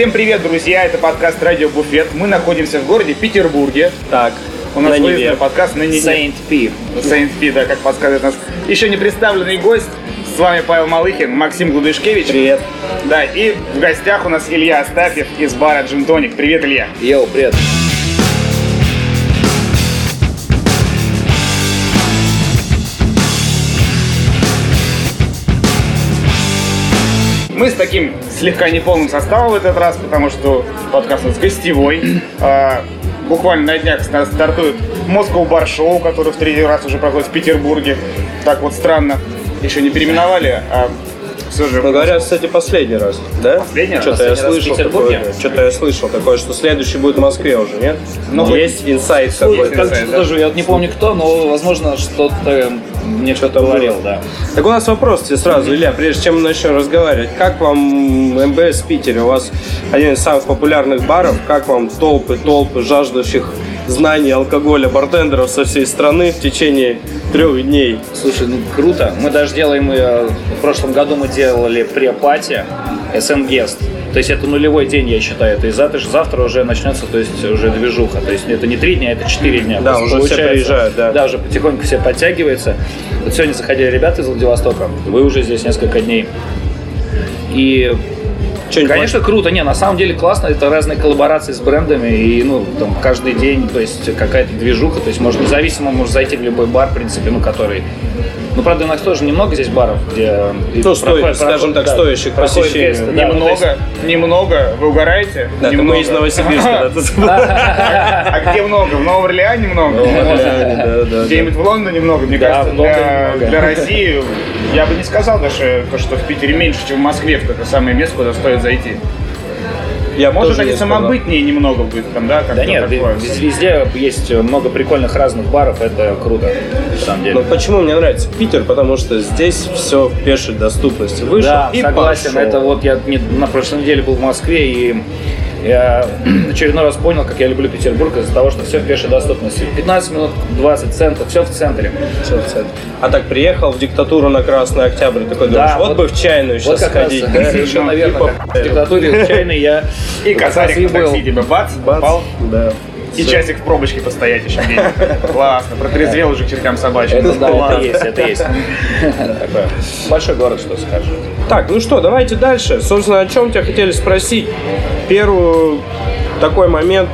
Всем привет, друзья! Это подкаст «Радио Буфет». Мы находимся в городе Петербурге. Так, У нас на выездной Неве. подкаст на Неве. Saint P. Saint P, да, как подсказывает нас еще не представленный гость. С вами Павел Малыхин, Максим Гудышкевич. Привет. Да, и в гостях у нас Илья Астафьев из бара Джинтоник. Привет, Илья. Йоу, привет. Мы с таким слегка неполным составом в этот раз, потому что подкаст у нас гостевой. А, Буквально на днях ста- стартует Moscow Bar Show, который в третий раз уже проходит в Петербурге. Так вот странно. Еще не переименовали, а все же... Ну, говорят, кстати, последний раз, да? Последний раз? Что-то я слышал такое. Что-то я слышал такое, что следующий будет в Москве уже, нет? Ну, есть инсайт какой-то. как- Как тоже, я не помню кто, но, возможно, что-то мне что-то говорил, да. Так у нас вопрос тебе сразу, Илья, прежде чем мы начнем разговаривать. Как вам МБС в Питере? У вас один из самых популярных баров. Как вам толпы, толпы жаждущих знаний алкоголя бартендеров со всей страны в течение трех дней? Слушай, ну круто. Мы даже делаем, э, в прошлом году мы делали пре-пати Guest. То есть это нулевой день, я считаю. То есть завтра, завтра уже начнется, то есть уже движуха. То есть это не три дня, это четыре дня. Да, уже все приезжают, да. Да, уже потихоньку все подтягивается. Вот сегодня заходили ребята из Владивостока. Вы уже здесь несколько дней. И Что-нибудь Конечно, круто. Не, на самом деле классно. Это разные коллаборации с брендами. И, ну, там, каждый день, то есть, какая-то движуха. То есть, можно независимо, может зайти в любой бар, в принципе, ну, который... Ну, правда, у нас тоже немного здесь баров, где... Ну, стоит, скажем так, стоящих проходят посещению. гесты, да, ну, Немного, есть- немного. Вы угораете? Да, немного. мы из Новосибирска. да, А где много? В Новом Орлеане много? Да, да, Где-нибудь в Лондоне много, мне Да, кажется, для, России я бы не сказал даже, то, что в Питере меньше, чем в Москве, в это самое место, куда стоит зайти. Я Может, тоже они самобытнее немного будет там, да? Да как-то нет, такое. вез- везде есть много прикольных разных баров, это круто, на самом деле. Ну почему мне нравится Питер? Потому что здесь все в пешей доступности. Вышел Да, и согласен. пошел. Это вот я не- на прошлой неделе был в Москве и я очередной раз понял, как я люблю Петербург из-за того, что все в пешей доступности. 15 минут, 20 центов, все в центре. Всё в центре. А так приехал в диктатуру на Красный Октябрь, такой Да, думаешь, вот, вот- бы в чайную Вот сейчас как раз сходить. да? совершенно И верно. по- как В диктатуре чайной я И косарик на такси был. тебе бац, Бац, попал. да. И часик в пробочке постоять еще где-нибудь. Классно, протрезвел уже к чертям собачьим. Это да, это есть, это есть. Большой город, что скажешь. Так, ну что, давайте дальше. Собственно, о чем тебя хотели спросить? Первый такой момент.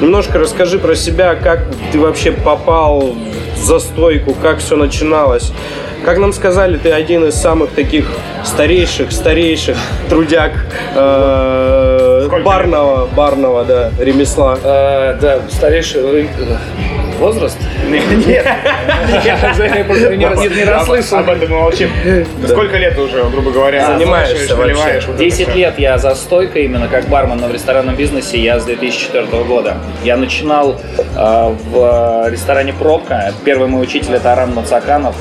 Немножко расскажи про себя, как ты вообще попал за стойку, как все начиналось. Как нам сказали, ты один из самых таких старейших, старейших трудяг э, барного, барного, да, ремесла. Э, Да, старейший э, возраст. Нет, Я уже не- расслышал. Об этом мы молчим. Сколько лет уже, грубо говоря, Занимаешься вообще? наливаешь, вот это 10 всё? лет я за стойкой именно как бармен но в ресторанном бизнесе я с 2004 года. Я начинал э, в ресторане Пробка. Первый мой учитель это Арам Мацаканов.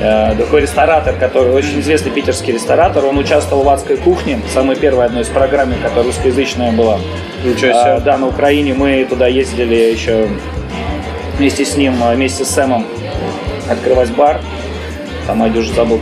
Э, такой ресторатор, который очень известный питерский ресторатор. Он участвовал в адской кухне, самой первой одной из программ, которая русскоязычная была. Ничего А, себе. да, на Украине мы туда ездили еще вместе с ним, а, вместе с Сэмом открывать бар. Там я уже забыл,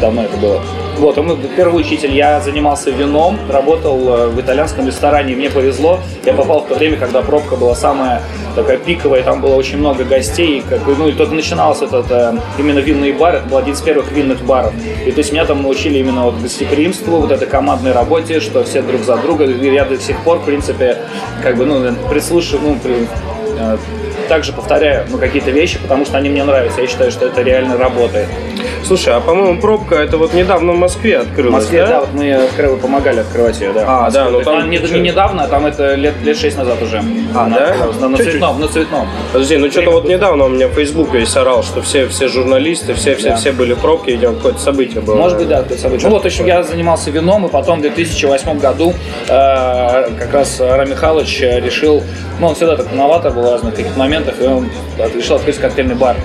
давно это было. Вот, он первый учитель, я занимался вином, работал э, в итальянском ресторане, мне повезло. Я попал в то время, когда пробка была самая такая пиковая, там было очень много гостей, как бы, ну и только начинался этот э, именно винный бар, это был один из первых винных баров. И то есть меня там научили именно вот гостеприимству, вот этой командной работе, что все друг за друга, и я до сих пор, в принципе, как бы, ну, прислушиваю, ну, при- э, также повторяю ну, какие-то вещи, потому что они мне нравятся. Я считаю, что это реально работает. Слушай, а по-моему, пробка это вот недавно в Москве В открылась, Москве, да, да? вот мы откры- помогали открывать ее, да. А, в да, ну там не, не недавно, а там это лет, лет 6 назад уже. А, Она да? на Чуть-чуть. цветном, на цветном. Подожди, ну что-то вот недавно у меня в Фейсбуке весь орал, что все, все журналисты, все, все, Да. все были в пробке, идем, какое-то событие было. Может быть, да, какое-то событие. Ну вот, в общем, я занимался вином, и потом в 2008 году э, как раз Рам Михайлович э, решил, ну, он всегда так новатор был в разных каких-то моментах, и он решил открыть коктейльный бар.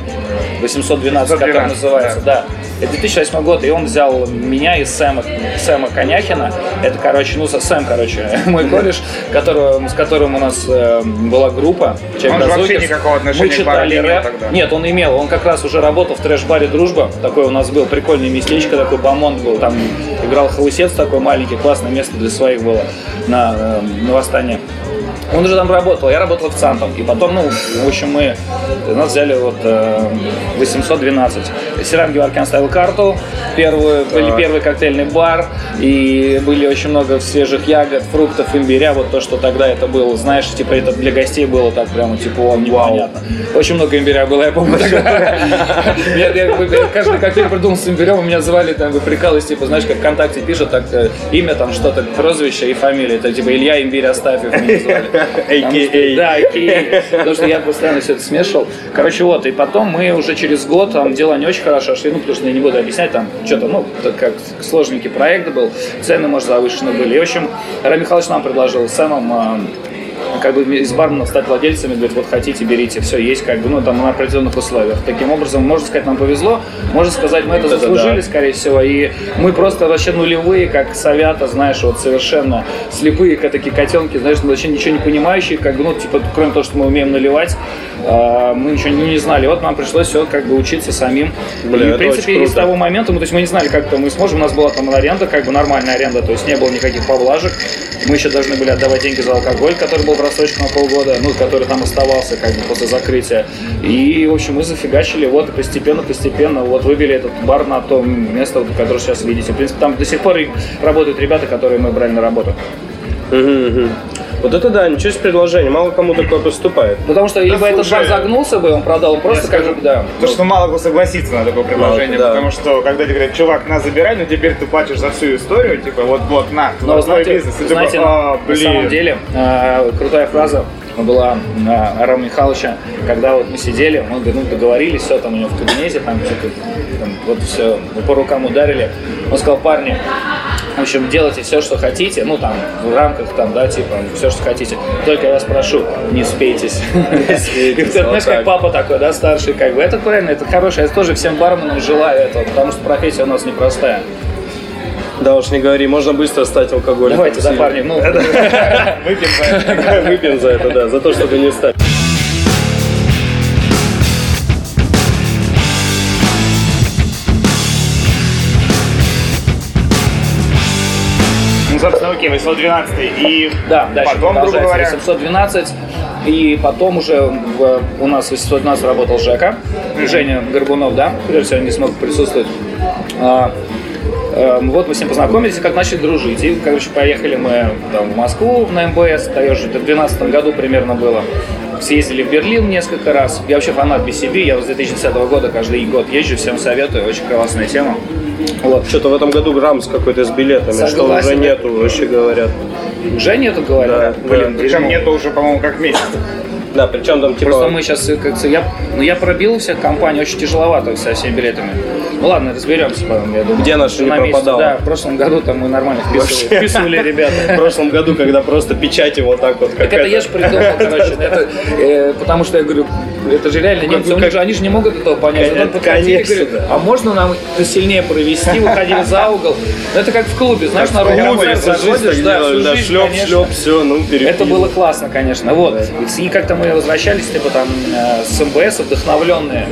812, как он 812, называется, да. Это 2008 год, и он взял меня и Сэма, Сэма Коняхина. Это, короче, ну, Сэм, короче, мой кореш, которого, с которым у нас э, была группа. Он же вообще никакого отношения Мы читали не рэп. тогда. Нет, он имел. Он как раз уже работал в трэш-баре «Дружба». Такой у нас был прикольный местечко, такой бомонд был. Там играл хаусец такой маленький, классное место для своих было на, э, на восстание. Он уже там работал, я работал официантом. И потом, ну, в общем, мы нас взяли вот э, 812. Серам Геворкян ставил карту, первую, были первый коктейльный бар, и были очень много свежих ягод, фруктов, имбиря, вот то, что тогда это было, знаешь, типа это для гостей было так прямо, типа, о, непонятно. Очень много имбиря было, я помню тогда. Я- Каждый коктейль придумал с имбирем, меня звали, там, прикалывались, типа, знаешь, как ВКонтакте пишут, так, э, имя, там, что-то, прозвище и фамилия, это, типа, Илья Имбирь Астафьев меня звали. AKA. Да, AKA. Потому что я постоянно все это смешивал. Короче, вот, и потом мы уже через год, там, дела не очень хорошо шли, ну, потому что я не буду объяснять, там, что-то, ну, так как сложненький проект был, цены, может, завышены были. И, в общем, Рами Михайлович нам предложил с Сэмом а, как бы из барменов стать владельцами, говорит, вот хотите, берите, все есть, как бы, ну, там, на определенных условиях. Таким образом, можно сказать, нам повезло, можно сказать, мы это Это заслужили, да. скорее всего, и мы просто вообще нулевые, как совята, знаешь, вот совершенно слепые, как такие котенки, знаешь, вообще ничего не понимающие, как бы, ну, типа, кроме того, что мы умеем наливать, а, мы ничего не, не знали. Вот нам пришлось все как бы учиться самим. Блин, и, в принципе, круто. того момента, мы, то есть мы не знали, как это мы сможем, у нас была там аренда, как бы нормальная аренда, то есть не было никаких поблажек. Мы еще должны были отдавать деньги за алкоголь, который был в рассрочке на полгода, ну, который там оставался как бы после закрытия. И, в общем, мы зафигачили, вот, постепенно-постепенно, вот, вывели этот бар на то место, которое сейчас видите. В принципе, там до сих пор работают ребята, которые мы брали на работу. Мгм, мгм. Вот это да, ничего себе предложение, мало кому такое поступает. Потому что либо этот бар слушай, загнулся бы, он продал он просто как бы, да. То, что мало кто согласится на такое предложение, да. потому что когда тебе говорят, чувак, на, забирай, но теперь ты платишь за всю историю, типа, вот, вот, на, Но твой знаете, бизнес. И ты знаете, такой, «А, на самом деле, э, крутая фраза была на Арама Михайловича, когда вот мы сидели, говорит, ну договорились, все там у него в кабинете, там, что-то, там, вот все, по рукам ударили. Он сказал, парни, в общем, делайте все, что хотите, ну там, в рамках там, да, типа, все, что хотите. Только я вас прошу, не спейтесь. Знаешь, как папа такой, да, старший, как бы. Это правильно, это хорошее. Я тоже всем барменам желаю этого, потому что профессия у нас непростая. Да уж не говори, можно быстро стать алкоголиком. Давайте за парня, ну, выпьем за это. Выпьем за это, да, за то, чтобы не стать. Ну, собственно, окей, 812 и Да, дальше потом, грубо говоря, 812. И потом уже в- у нас в 812 работал Жека, Женя Горбунов, да, который сегодня не смог присутствовать. Эм, вот мы с ним познакомились и как начали дружить. И, короче, поехали мы там, в Москву на МБС, это уже в 2012 году примерно было. Съездили в Берлин несколько раз. Я вообще фанат BCB, я с 2010 года каждый год езжу, всем советую, очень классная тема. Вот. Что-то в этом году Грамс какой-то с билетами, что Согласен. уже нету, вообще говорят. Уже нету, говорят? Да, Блин, да. причем нету уже, по-моему, как месяц. Да, причем там типа... Просто мы сейчас, как-то, я, ну, я пробил всех компаний, очень тяжеловато со всеми билетами. Ну ладно, разберемся потом, я думаю. Где наша не месяц, пропадала? Да, в прошлом году там мы нормально вписывали, вписывали В ребята. прошлом году, когда просто печати вот так вот, как Так это я же придумал, короче, э, потому что я говорю, это же реально немцы, у них же, они же не могут этого понять. Конечно, а можно нам сильнее провести, выходили за угол. Ну, это как в клубе, знаешь, на в клубе заходишь, да, шлеп, шлеп, все, ну, перепили. Это было классно, конечно. Вот. И как-то мы возвращались, типа там э, с МБС вдохновленные.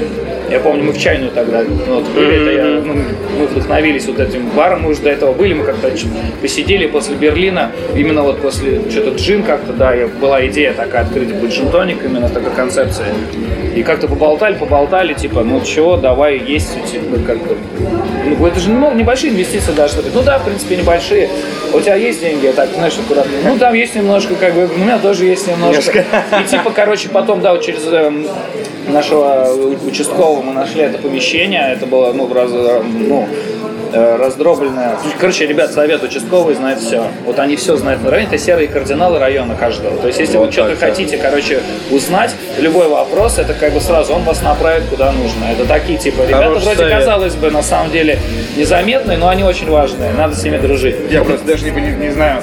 Я помню, мы в чайную тогда ну, вот, были, это я, ну, мы вдохновились вот этим баром, мы уже до этого были, мы как-то посидели после Берлина, именно вот после что-то джин как-то, да, я- была идея такая открыть будет джин-тоник, именно такая концепция. И как-то поболтали, поболтали, типа, ну чего, давай есть, типа, как-то. Ну, это же ну, небольшие инвестиции даже. Ну да, в принципе, небольшие. У тебя есть деньги, так, знаешь, аккуратно. Ну, там есть немножко, как бы, у меня тоже есть немножко. И типа, короче, потом, да, вот через эм, нашего участкового мы нашли это помещение. Это было, ну, раз, ну, раздробленная. Короче, ребят, совет участковый знает все. Вот они все знают на районе. Это серые кардиналы района каждого. То есть, если Вот вы что-то хотите, короче, узнать, любой вопрос, это как бы сразу он вас направит куда нужно. Это такие типа ребята, Хороший вроде совет. казалось бы, на самом деле незаметные, но они очень важные. Надо с ними дружить. Я просто даже не, не- не знаю,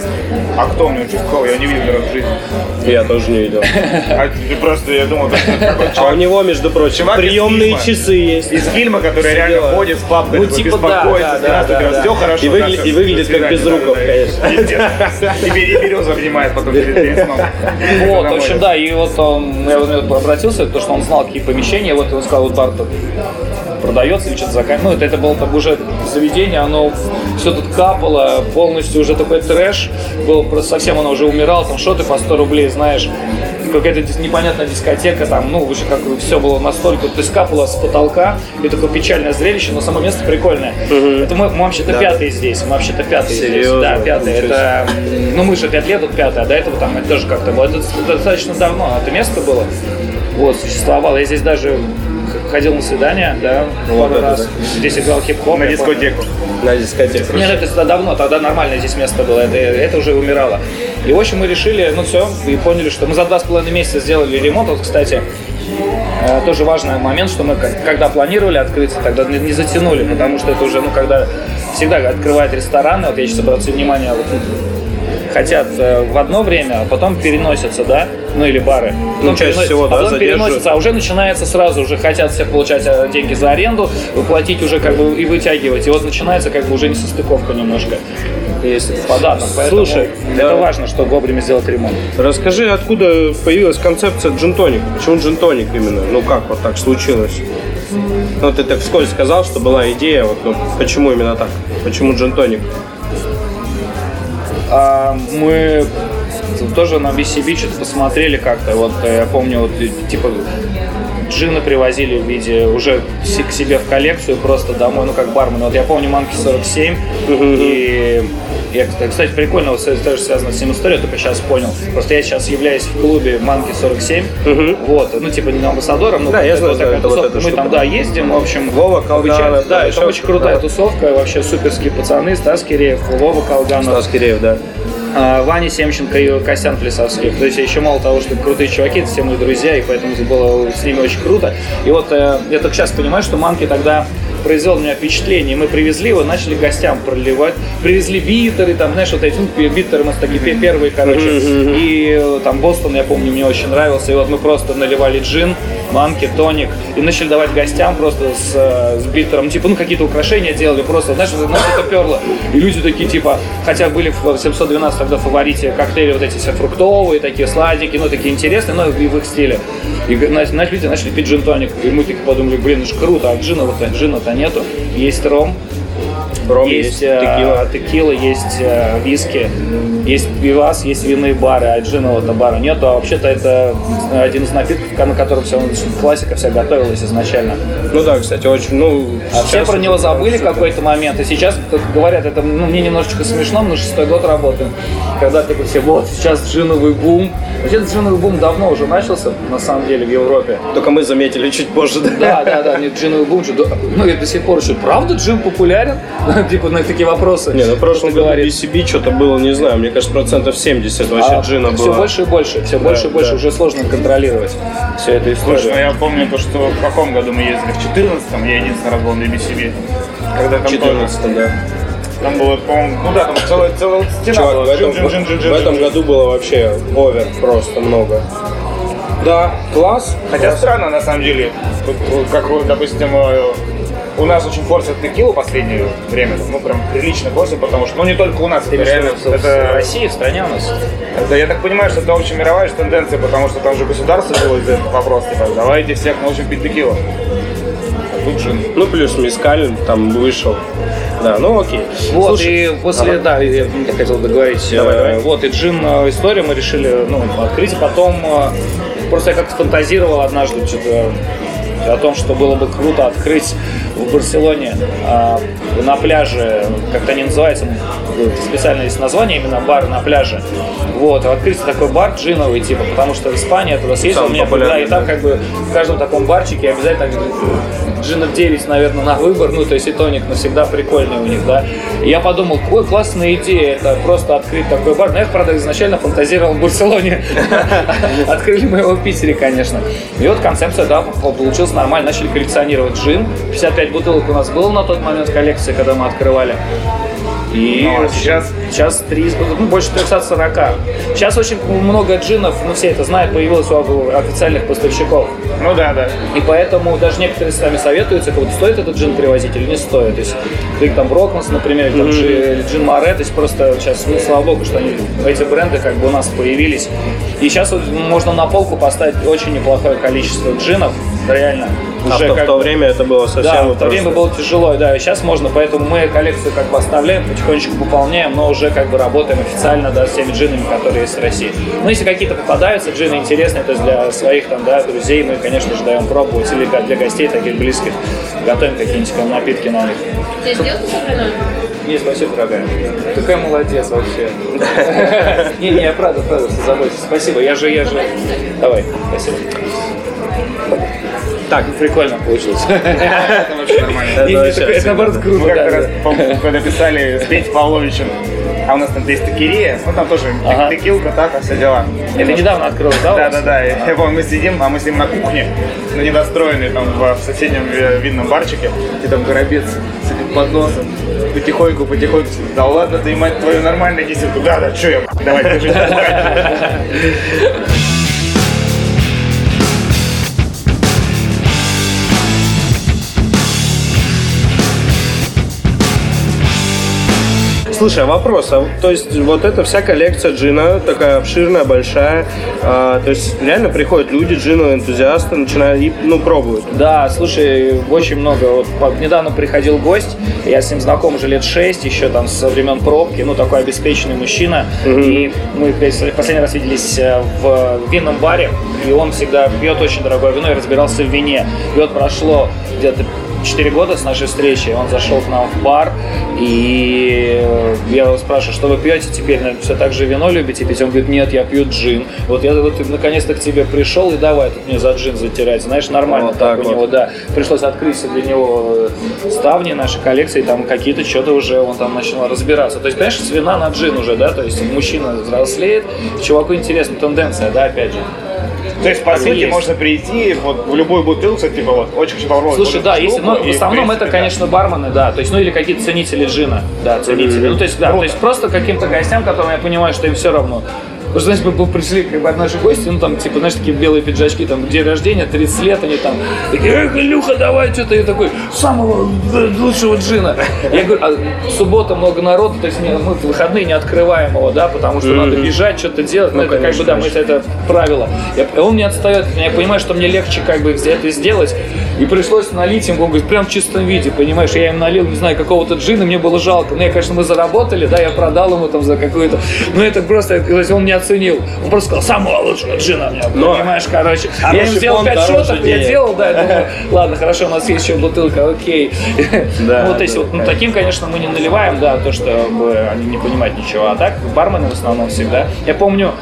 а кто мне участковый, я не видел ни разу в жизни. Я тоже не видел. А ты просто, я думал, А у него, между прочим, приемные часы есть. из фильма, который реально ходит с папкой, Ну, типа, беспокоится, да, здравствуй, да, да, все хорошо. И выгля- и выглядит как да, да, конечно. Пиздец. И бе- и березу обнимает потом перед сном. Вот, в общем, да, и вот он, я вот обратился, то, что он знал, какие помещения, вот он сказал, вот бар тут продается или что-то заканчивается. Ну, это, это было там уже заведение, оно все тут капало, полностью уже такой трэш был, просто совсем оно уже умирало, там шоты по 100 рублей, знаешь, какая-то непонятная дискотека, там, ну, уже как все было настолько, то есть капало с потолка, и такое печальное зрелище, но само место прикольное. Это мы, мы вообще-то пятые здесь, мы вообще-то пятые здесь, Серьезно? да, пятые, это, ну, мы же пять лет тут пятые, а до этого там это тоже как-то было, это достаточно давно это место было, вот, существовало, я здесь даже ходил на свидание, да, пару это раз, здесь играл хип-хоп. На дискотеку. На дискотеку. Нет, это тогда давно, тогда нормально здесь место было, это, это уже умирало. И, в общем, мы решили, ну все, и поняли, что мы за два с половиной месяца сделали ремонт. Вот, кстати, э, тоже важный момент, что мы, когда планировали открыться, тогда не, не затянули, потому что это уже, ну, когда всегда открывают рестораны, вот я сейчас обратил внимание, вот, хотят э, в одно время, а потом переносятся, да, ну или бары. Потом чаще переносятся, всего, а да, потом переносятся, а уже начинается сразу, уже хотят все получать э, деньги за аренду, платить уже как бы и вытягивать. И вот начинается как бы уже несостыковка немножко. Если по датам. Поэтому Слушай, это да. важно, что вовремя сделать ремонт. Расскажи, откуда появилась концепция джинтоник? Почему джинтоник именно? Ну как вот так случилось? Ну ты так вскользь сказал, что была идея, вот, ну, почему именно так? Почему джинтоник? А, мы тоже на BCB что-то посмотрели как-то. Вот э, я помню, вот э, типа джина привозили в виде уже к себе в коллекцию просто домой, ну как бармен. Вот я помню Манки 47 и я, кстати, прикольно, вот это тоже связано с ним история, только сейчас понял. Просто я сейчас являюсь в клубе Манки 47, вот, ну типа не амбассадором, но Да, я знаю, вот такая это вот тусовка. эта мы штука, там, да, ездим, в общем, Вова Колганов. Да, это очень крутая кто-то. тусовка, вообще суперские пацаны, Стас Киреев, Вова Колганов, Стас Киреев, да. а, Ваня Семченко и Костян Плесовских. То есть еще мало того, что крутые чуваки, это все мои друзья, и поэтому это было с ними очень круто. И вот э, я только сейчас понимаю, что Манки тогда произвел на меня впечатление. Мы привезли его, начали гостям проливать. Привезли битеры, там, знаешь, вот эти ну, битеры, мы такие пе- первые, короче. И э, там Бостон, я помню, мне очень нравился. И вот мы просто наливали джин, манки, тоник. И начали давать гостям просто с, э, с битером. Типа, ну, какие-то украшения делали. Просто, знаешь, знаешь, это перло. И люди такие, типа, хотя были в 712 тогда фаворите коктейли вот эти все фруктовые, такие сладенькие, ну, такие интересные, но и в их стиле. И знаете, люди начали пить джин-тоник. И мы такие подумали, блин, ну ж круто, а джина вот джина-то нету. Есть ром, Ром есть, есть, э, текила. текила, есть э, виски, есть пивас, есть винные бары, а джинового-то бара нету. А вообще-то это один из напитков, на котором все классика вся готовилась изначально. Ну да, кстати, очень, ну... А все про него забыли супер. какой-то момент, и сейчас говорят, это ну, мне немножечко смешно, мы шестой год работаем, когда такой все, вот, сейчас джиновый бум. Вообще джиновый бум давно уже начался, на самом деле, в Европе. Только мы заметили чуть позже, да? Да, да, да, нет, джиновый бум, ну, я до сих пор еще, правда джин популярен? Типа, на такие вопросы. Не, ну в прошлом году BCB что-то было, не знаю, мне кажется, процентов 70 вообще джина было. Все А больше и больше, все больше и больше, да. уже сложно контролировать всю эту Слушай, ну историю. я помню то, что в каком году мы ездили, в 14 я единственный раз был на BCB. Когда там 14 да. Там было, по-моему, ну да, там целая, целая стена Чувак, была. в этом, Джин, джин, джин, джин, в этом джин. году было вообще овер просто много. Да, класс. Хотя странно, на самом деле, как, вот, допустим, э, у нас очень форсят текилу в последнее время, ну, прям прилично форсят, потому что, ну, не только у нас, это реально, в виду в это, России, в стране у нас? это, я так понимаю, что это общемировая же тенденция, потому что там же государство было из этого вопрос, типа, давайте всех научим пить текилу. А тут джин. Ну, плюс Мискаль там вышел. Да, ну окей. Вот, Слушай, и после, да, я хотел договорить. Давай, э, давай. Вот, и джин э, историю мы решили, ну, открыть, и потом э, просто я как-то фантазировал однажды что-то о том, что было бы круто открыть в Барселоне э, на пляже, как-то они называются, специально есть название именно бар на пляже. Вот, открылся такой бар джиновый, типа, потому что в Испании я туда съездил, у меня да, и там как бы в каждом таком барчике обязательно джинов 9, наверное, на выбор, ну, то есть и тоник навсегда прикольный у них, да. И я подумал, какой классная идея, это просто открыть такой бар. Но я, правда, изначально фантазировал в Барселоне. Открыли мы его в Питере, конечно. И вот концепция, да, получилась нормально. Начали коллекционировать джин. 55 бутылок у нас было на тот момент коллекции, когда мы открывали. И Ну, сейчас? Сейчас 3, ну, больше 340. Сейчас очень много джинов, ну все это знают, появилось у официальных поставщиков. Ну да, да. И поэтому даже некоторые сами советуются, вот стоит этот джин привозить или не стоит. То есть Крик там Брокманс, например, или там mm-hmm. джин Море, то есть просто сейчас, ну, слава богу, что они, эти бренды как бы у нас появились. И сейчас вот можно на полку поставить очень неплохое количество джинов, реально. А Уже в, то, как в то бы- время это было совсем да, в то время было тяжело, да, и сейчас можно, поэтому мы коллекцию как бы оставляем, потихонечку пополняем, но уже как бы работаем официально, да, с теми джинами, которые есть в России. Ну, если какие-то попадаются джины интересные, то есть для своих там, да, друзей мы, конечно же, даем пробовать, или для для гостей таких близких, готовим какие-нибудь там напитки на них. Тебе сделать собрано? Не, спасибо, дорогая. Такая молодец вообще. Не, не, я правда, правда, что заботишься. Спасибо, я же, я же. Давай, спасибо. Так, Прикольно получилось. Это вообще нормально. Это наоборот Мы круто. как-то да, раз, когда писали с Петей Павловичем, а у нас там текирия, ну там тоже Ага. текилка, так, а все дела. Это недавно открылось, да? Да, да, да. Я помню, мы сидим, а мы сидим на кухне, на недостроенной там в, соседнем э, винном барчике, и там горобец сидит под носом, потихоньку, потихоньку. Да ладно, ты, мать твою, нормально неси. Да, да, что я, давай, держи. Слушай, а вопрос, а то есть вот эта вся коллекция джина, такая обширная, большая, а, то есть реально приходят люди, джиновые энтузиасты, начинают, и, ну, пробуют. Да, слушай, очень много. Вот по- недавно приходил гость, я с ним знаком уже лет 6, еще там со времен пробки, ну такой обеспеченный мужчина. И мы в последний раз виделись э, в винном баре, и он всегда пьет очень дорогое вино и разбирался в вине. И вот прошло где-то 4 года с нашей встречи, он зашел к нам в бар, и я его спрашиваю, что вы пьете теперь, наверное, все так же вино любите пить? Он говорит, нет, я пью джин. Вот я вот наконец-то к тебе пришел, и давай тут мне за джин затирать, знаешь, нормально Вот так, так у вот. него, да. Пришлось открыть для него э, ставни нашей коллекции, там какие-то что-то уже он там начал разбираться. То есть, понимаешь, с вина на джин уже, да, то есть мужчина взрослеет, чуваку интересна тенденция, да, опять же. То есть, по сути, есть. можно прийти вот в любую бутылку, типа вот, очень хочу попробовать. Слушай, да, если, ну, в основном принципе, это, да. конечно, бармены, да, то есть, ну или какие-то ценители джина, да, ценители. Ну, то есть, да, то есть просто каким-то гостям, которым я понимаю, что им все равно. Потому что, знаешь, мы бы пришли как бы наши гости, ну там, типа, знаешь, такие белые пиджачки, там, день рождения, 30 лет, они там, такие, эх, Илюха, давай, что-то, я такой, самого э, лучшего джина. Я говорю, а суббота много народу, то есть мы в выходные не открываем его, да, потому что надо бежать, что-то делать, ну, это как бы, да, мы это правило. Я- он не отстает, от я понимаю, что мне легче как бы это сделать, и пришлось налить ему, он говорит, прям в чистом виде, понимаешь, я им налил, не знаю, какого-то джина, мне было жалко, ну, я, конечно, мы заработали, да, я продал ему там за какую-то, ну, это просто, он не оценил, он просто сказал, самого лучшего джина мне, Но- понимаешь, короче, я Хороший ему сделал фонд, 5 дороже шотов, я делал, да, я думаю, ладно, хорошо, у нас есть еще бутылка, окей. Да, вот если вот, ну, таким, конечно, мы не наливаем, да, то, что э, они не понимают ничего. А так, бармены в основном всегда. Я помню,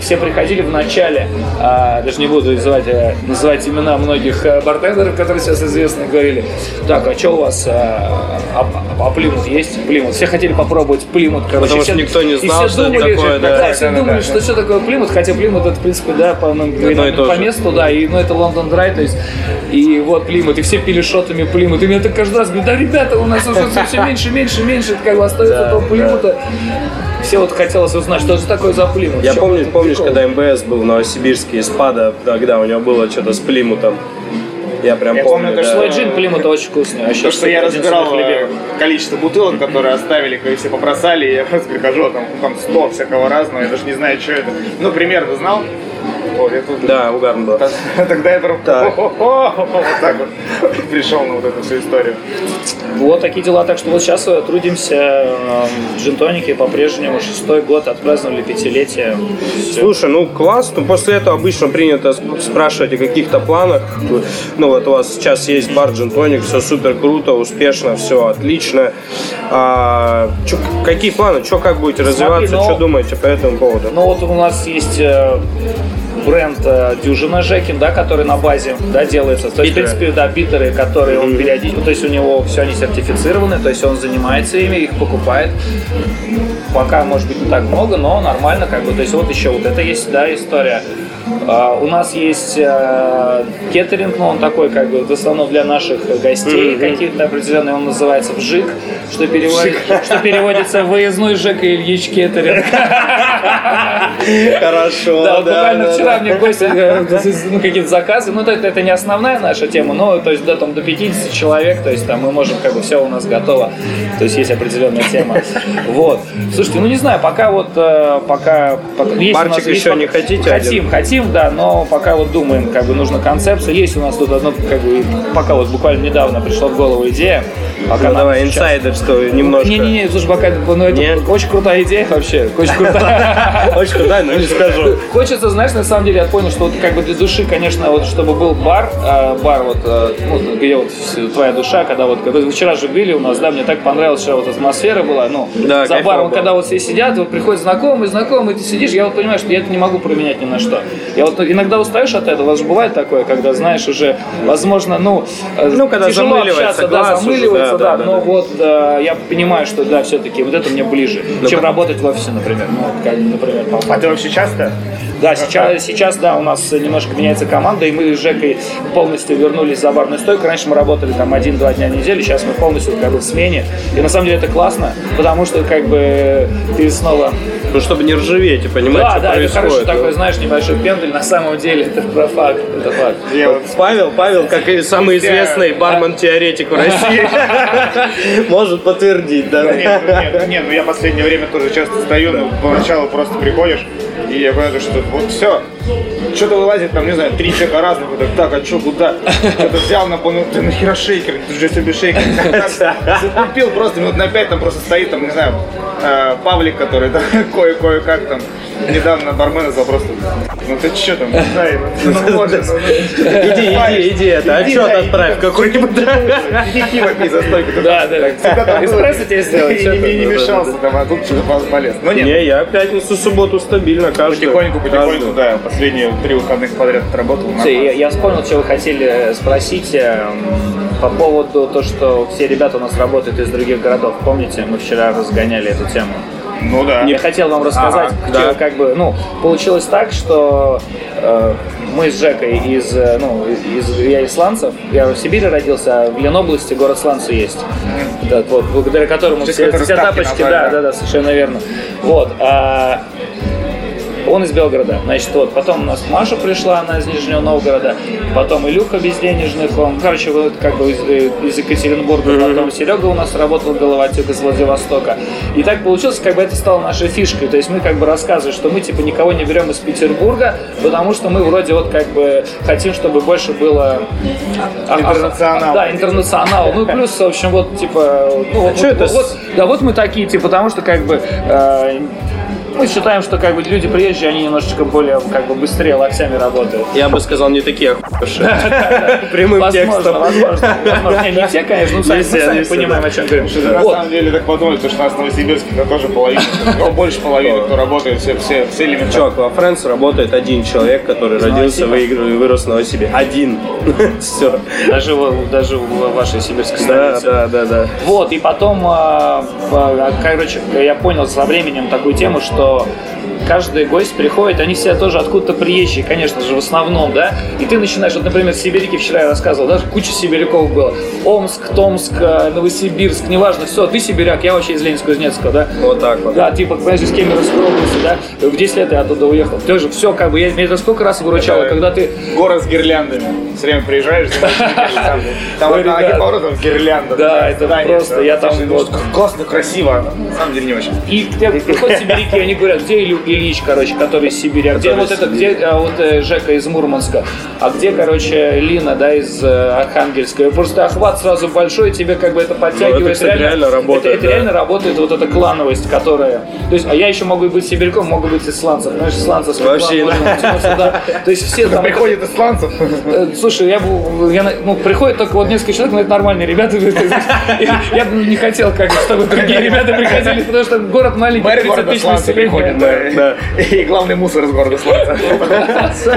все приходили в начале, а, даже не буду называть, э, называть имена многих э, бартендеров, которые сейчас известны, говорили, так, а что у вас, э, а, а- а Плимут есть? Плимут. Все хотели попробовать Плимут, короче. Потому все- что никто не знал, что это думали, такое, что- да. да, все Да, да, думали, да, что да. что такое Плимут, хотя Плимут это, в принципе, да, по, ну, то по месту, да, и, ну, это Лондон Драй, то есть, и вот Плимут, и все пили шотами Плимут, и мне так каждый раз говорят, да, ребята, у нас уже все меньше, меньше, меньше, как бы остается Да, этого Плимута. Все вот хотелось узнать, что же такое за Плимут. Я помню, этот помнишь, когда МБС был в Новосибирске из ПАДа, тогда у него было что-то с Плимутом. Я прям Я помню, помню, да. что- Свой джин Плимута очень вкусный. вообще, То, что я разбирал э, количество бутылок, которые оставили, которые все побросали, и я просто прихожу, а там, там 100 всякого разного, я даже не знаю, что это. Ну, примерно знал. Да, угарно было. Тогда я прям вот так вот пришел на вот эту всю историю. Вот такие дела. Так что вот сейчас э, трудимся э, в джинтонике по-прежнему. Шестой год отпраздновали пятилетие. Слушай, ну класс. Ну, после этого обычно принято сп- спрашивать о каких-то планах. Ну вот у вас сейчас есть бар Джинтоник, все супер круто, успешно, все отлично. А, чё- какие планы? Что как будете развиваться? ну- Что думаете по этому поводу? Ну вот у нас есть э, бренд э, Дюжина Жекин, да, который на базе да, делается. То есть, в принципе, да, битеры, которые он периодически, то есть у него все они сертифицированы, то есть он занимается ими, их покупает. Пока, может быть, не так много, но нормально, как бы. То есть вот еще вот это есть, да, история. А, у нас есть э, кеттеринг, но он такой, как бы, в основном для наших гостей каких-то определенный, он называется вжик, что, переводит, что переводится выездной Жек и Ильич кеттеринг. Хорошо. Да, буквально вчера мне гости э, ну, какие-то заказы. Ну, то это, это не основная наша тема, но то есть до, там, до 50 человек, то есть там мы можем, как бы, все у нас готово. То есть есть определенная тема. Вот. Слушайте, ну не знаю, пока вот, э, пока... пока есть у Барчик нас- есть еще пока- не хотите Хотим, хотим, да, но пока вот думаем, как бы нужна концепция. Есть у нас тут одно, как бы, пока вот буквально недавно пришла в голову идея. Пока Ну давай, сейчас- инсайдерскую немножко. Не-не-не, слушай, пока, ну это Не? очень крутая идея вообще, очень крутая. Очень круто, но не скажу. Хочется, знаешь, на самом деле я понял, что вот как бы для души, конечно, вот чтобы был бар, э, бар вот, э, ну, где вот твоя душа, когда вот, когда вчера же были у нас, да, мне так понравилась вчера вот атмосфера была, ну, Да, за баром, было. когда вот все сидят, вот приходят знакомые, знакомые, ты сидишь, я вот понимаю, что я это не могу променять ни на что. Я вот иногда устаешь от этого, у вас же бывает такое, когда, знаешь, уже, возможно, ну, э, Ну, когда тяжело замыливается общаться, глаз да, уже, замыливается, да, да, да, да, но да. вот э, я понимаю, что, да, все-таки вот это мне ближе, Ну, чем как- работать в офисе, например, ну, как, например, по- А ты вообще часто? да, сейчас, сейчас, да, у нас немножко меняется команда, и мы с Жекой полностью вернулись за барную стойку. Раньше мы работали там один-два дня в неделю, сейчас мы полностью как бы в смене. И на самом деле это классно, потому что как бы ты снова... Ну, чтобы не ржаветь и понимать, да, что да, это происходит. хороший такой, знаешь, небольшой пендель. На самом деле это про факт, это факт. Я вот Павел, Павел, как и самый известный бармен-теоретик в России, может подтвердить, да? Нет, ну, нет, ну, нет, ну я последнее время тоже часто стою, но поначалу просто приходишь, и я понимаю, что вот все, что-то вылазит, там, не знаю, три человека разных, вот так, так, а что, куда? Что-то взял, на ну ты нахера шейкер, ты же себе шейкер. Купил просто минут на пять, там просто стоит, там, не знаю, э, Павлик, который там кое-кое-как там недавно бармен назвал просто, ну ты что там, не знаю, ну, ну, ну, Иди, иди, иди, это, отчет да, отправь какой-нибудь. Иди пиво пей за стойку. Да, да. Эспрессо тебе сделать, не, мешался там, а тут что-то полез. Ну нет, Не, я пятницу, субботу стабильно, каждый. потихоньку, потихоньку, каждую. да, последние три выходных подряд отработал. Слушай, Я, я вспомнил, что вы хотели спросить э, м, по поводу то, что все ребята у нас работают из других городов. Помните, мы вчера разгоняли эту тему. Ну да. Я хотел вам рассказать, Ага, да. как бы, ну, получилось так, что э, мы с Жекой из, э, ну, из, я из Сланцев, я в Сибири родился, а в Ленобласти город Сланцы есть, Да, вот, благодаря которому все, все тапочки, назвали, да, да? да, да, совершенно верно. Вот, а, он из Белгорода. Значит, вот, потом у нас Маша пришла, она из Нижнего Новгорода, потом Илюха без денежных, он, короче, вот как бы из, э, из Екатеринбурга, потом Серега у нас работал головатюк из Владивостока. И так получилось, как бы это стало нашей фишкой. То есть мы как бы рассказываем, что мы типа никого не берем из Петербурга, потому что мы вроде вот как бы хотим, чтобы больше было... а- а- Интернационал. Да, интернационал. Ну, плюс, в общем, вот, типа, ну, вот, чё вот- это вот- да, вот мы такие, типа, потому что, как бы, э, мы считаем, что, как бы, люди приезжие, они немножечко более, как бы, быстрее локтями работают. Я бы сказал, не такие охуевшие. Прямым текстом. возможно, возможно. Не, все, конечно, ну, сами, понимаем, о чем говорим. На самом деле так подумали, что у нас в Новосибирске это тоже половина, ну, больше половины, кто работает, все, все, все элементарно. Чувак, во Франции работает один человек, который родился, выиграл и вырос в Новосибирске. Один. Все. Даже, в- даже в вашей сибирской Да, столице. да, да, да. Вот, и потом, а, а, короче, я понял со временем такую тему, что 说. Каждый гость приходит, они все тоже откуда-то приезжие, конечно же, в основном, да, и ты начинаешь, вот, например, сибиряки вчера я рассказывал, даже куча сибиряков было, Омск, Томск, э, Новосибирск, неважно, все, ты сибиряк, я вообще из Ленинска-Кузнецкого, да, Вот так вот. да, типа, понимаешь, из Кемеровской области, да, в 10 лет я оттуда уехал, тоже все, как бы, я, меня это сколько раз выручало, Это когда ты Город с гирляндами. Все время приезжаешь, там, Ой, одна ребят. поворотом гирлянда. Да, это просто, я там ну, классно, красиво, а на самом деле не очень. И приходят сибиряки, они говорят, где Илю- Ильич, короче, который из Сибири. А где вот это, где а, вот э, Жека из Мурманска? А где, короче, Лина, да, из э, Архангельска? Просто охват сразу большой, тебе как бы это подтягивает. Ну, это, кстати, реально работает, Это, это да. реально работает вот эта клановость, которая... То есть, а я еще могу быть сибиряком, могу быть исландцем. Понимаешь, исландцев Вообще, втянуться, да. То есть все там... Приходит исландцев. Э, Слушай, я бы, я, ну, приходит только вот несколько человек, но это нормальные ребята. Я бы не хотел, как, чтобы другие ребята приходили, потому что город маленький, Мэр 30 города тысяч населения. приходит, да. И главный мусор из города Сланца.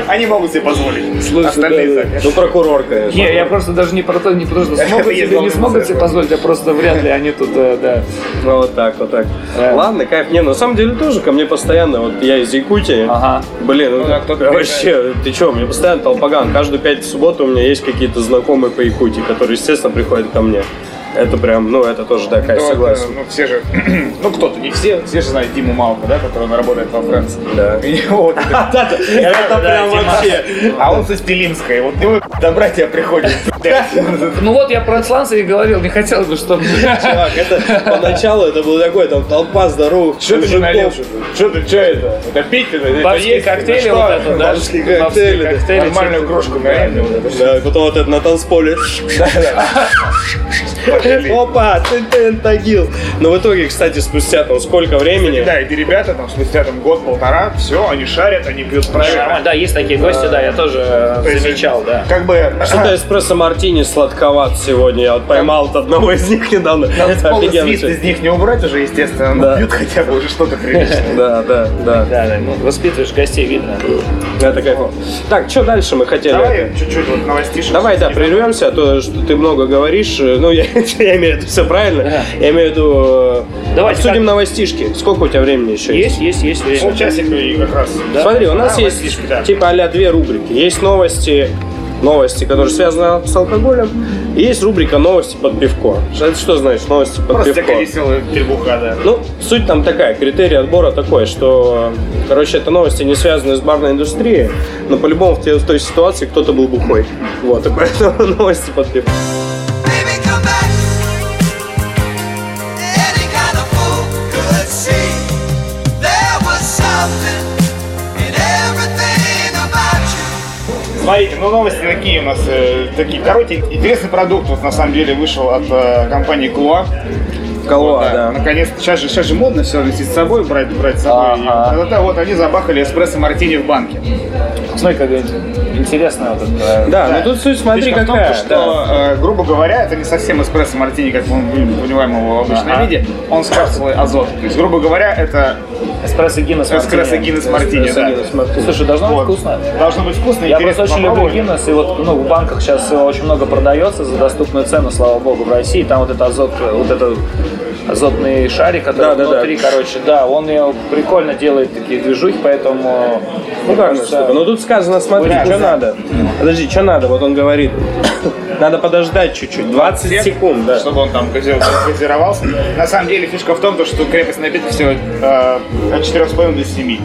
Они могут себе позволить. Слушай, Остальные да, так. да. Ну, прокурор, конечно. Не, я просто даже не про то, не потому что смогут себе, не смогут себе позволить, а просто вряд ли они тут, э, да. Ну, вот так, вот так. Да. Ладно, кайф. Не, на самом деле тоже ко мне постоянно, вот я из Якутии. Ага. Блин, ну, вообще, ты чё, мне постоянно толпаган. Каждую пятницу субботу у меня есть какие-то знакомые по Якутии, которые, естественно, приходят ко мне. Это прям, ну, это тоже, да, кайф, Ну, согласен. это, Ну, все же, ну, кто-то, не все, все же знают Диму Малка, да, который он работает во Франции. Да. Это- прям вообще. А он со Стилинской, вот ему добра тебя приходит. Ну вот я про исландцев и говорил, не хотел бы, чтобы... Чувак, это поначалу это был такой, там толпа здоровых Что ты налил? Что ты, что это? Это пить это? Есть? коктейли Что? вот это, да? Бабские коктейли, да. Нормальную кружку это. Да, потом вот это на танцполе. Опа, ты тентагил. Но в итоге, кстати, спустя там сколько времени, Да, эти ребята там спустя там год-полтора, все, они шарят, они пьют правильно. Да, есть такие гости, да, я тоже э, замечал, да. Как бы Что-то эспрессо мартини сладковат сегодня. Я вот поймал одного из них недавно. свист из них не убрать уже, естественно, но пьют хотя бы уже что-то приличное. Да, да, да. Да, да, ну, воспитываешь гостей, видно. Это кайфово. Так, что дальше мы хотели? Давай чуть-чуть вот новостишек. Давай, да, прервемся, а то, что ты много говоришь. э, Ну, я, я имею в виду все правильно. Я имею в виду... э, Давайте Обсудим новостишки. Сколько у тебя времени еще есть? Есть, есть, есть. Полчасика и как раз. Смотри, у нас есть типа а две рубрики. Есть новости, новости, которые связаны с алкоголем, и есть рубрика новости под пивко. Что это что значит новости под Просто пивко? веселая требуха, да. Ну, суть там такая, критерий отбора такой, что, короче, это новости не связаны с барной индустрией, но по-любому в той ситуации кто-то был бухой. Вот, поэтому новости под пивко. Смотрите, ну новости такие у нас, э, такие коротенькие. Интересный продукт вот на самом деле вышел от э, компании Клуа. Колоа, Вот, да. Наконец, сейчас же, сейчас же модно все носить с собой, брать, брать с собой. Ага. И вот это вот они забахали эспрессо мартини в банке. Смотри, как интересно вот это. Да, ну тут суть, смотри, Фишка в том, какая. что, да. э, грубо говоря, это не совсем эспрессо мартини, как мы понимаем его в обычном Ага. виде. Он с капсулой азот. То есть, грубо говоря, это Эспрессо Гиннес эспрессо Мартини. Гиннес мартини. да. Слушай, должно быть Вот. вкусно. Должно быть вкусно, Я просто очень люблю. Гиннес, и вот ну, в банках сейчас очень много продается за доступную цену, слава богу, в России. Там вот этот азот, вот этот азотный шарик, который Да, да, да. внутри, короче, да, он ее прикольно делает такие движухи, поэтому... Ну как кажется, штука? Ну тут сказано, смотри, Да, что да. Надо. Подожди, что надо? Вот он говорит. Надо подождать чуть-чуть. 20 секунд, да. чтобы он там гази- газировался. На самом деле фишка в том, то, что крепость напитка всего э, от 4,5 до 7.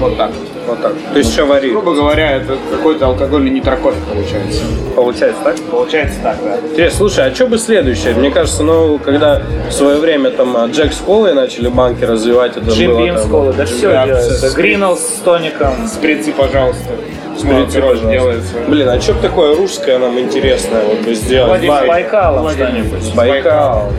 Вот так. Вот так. То есть что варит? Грубо говоря, это какой-то алкогольный нитрокофе получается. Получается так? Получается так, да. Интересно, слушай, а что бы следующее? Мне кажется, ну, когда в свое время там а, Джек с колой начали банки развивать, это Джим было Бим там- с колы, да все Да, делается. всё. Гринелс с тоником. Сприцы, пожалуйста. Смотрите, пожалуйста. делается. Блин, а что такое русское нам интересное вот бы сделать? Владимир Бай- Байкалом что-нибудь. Байкал.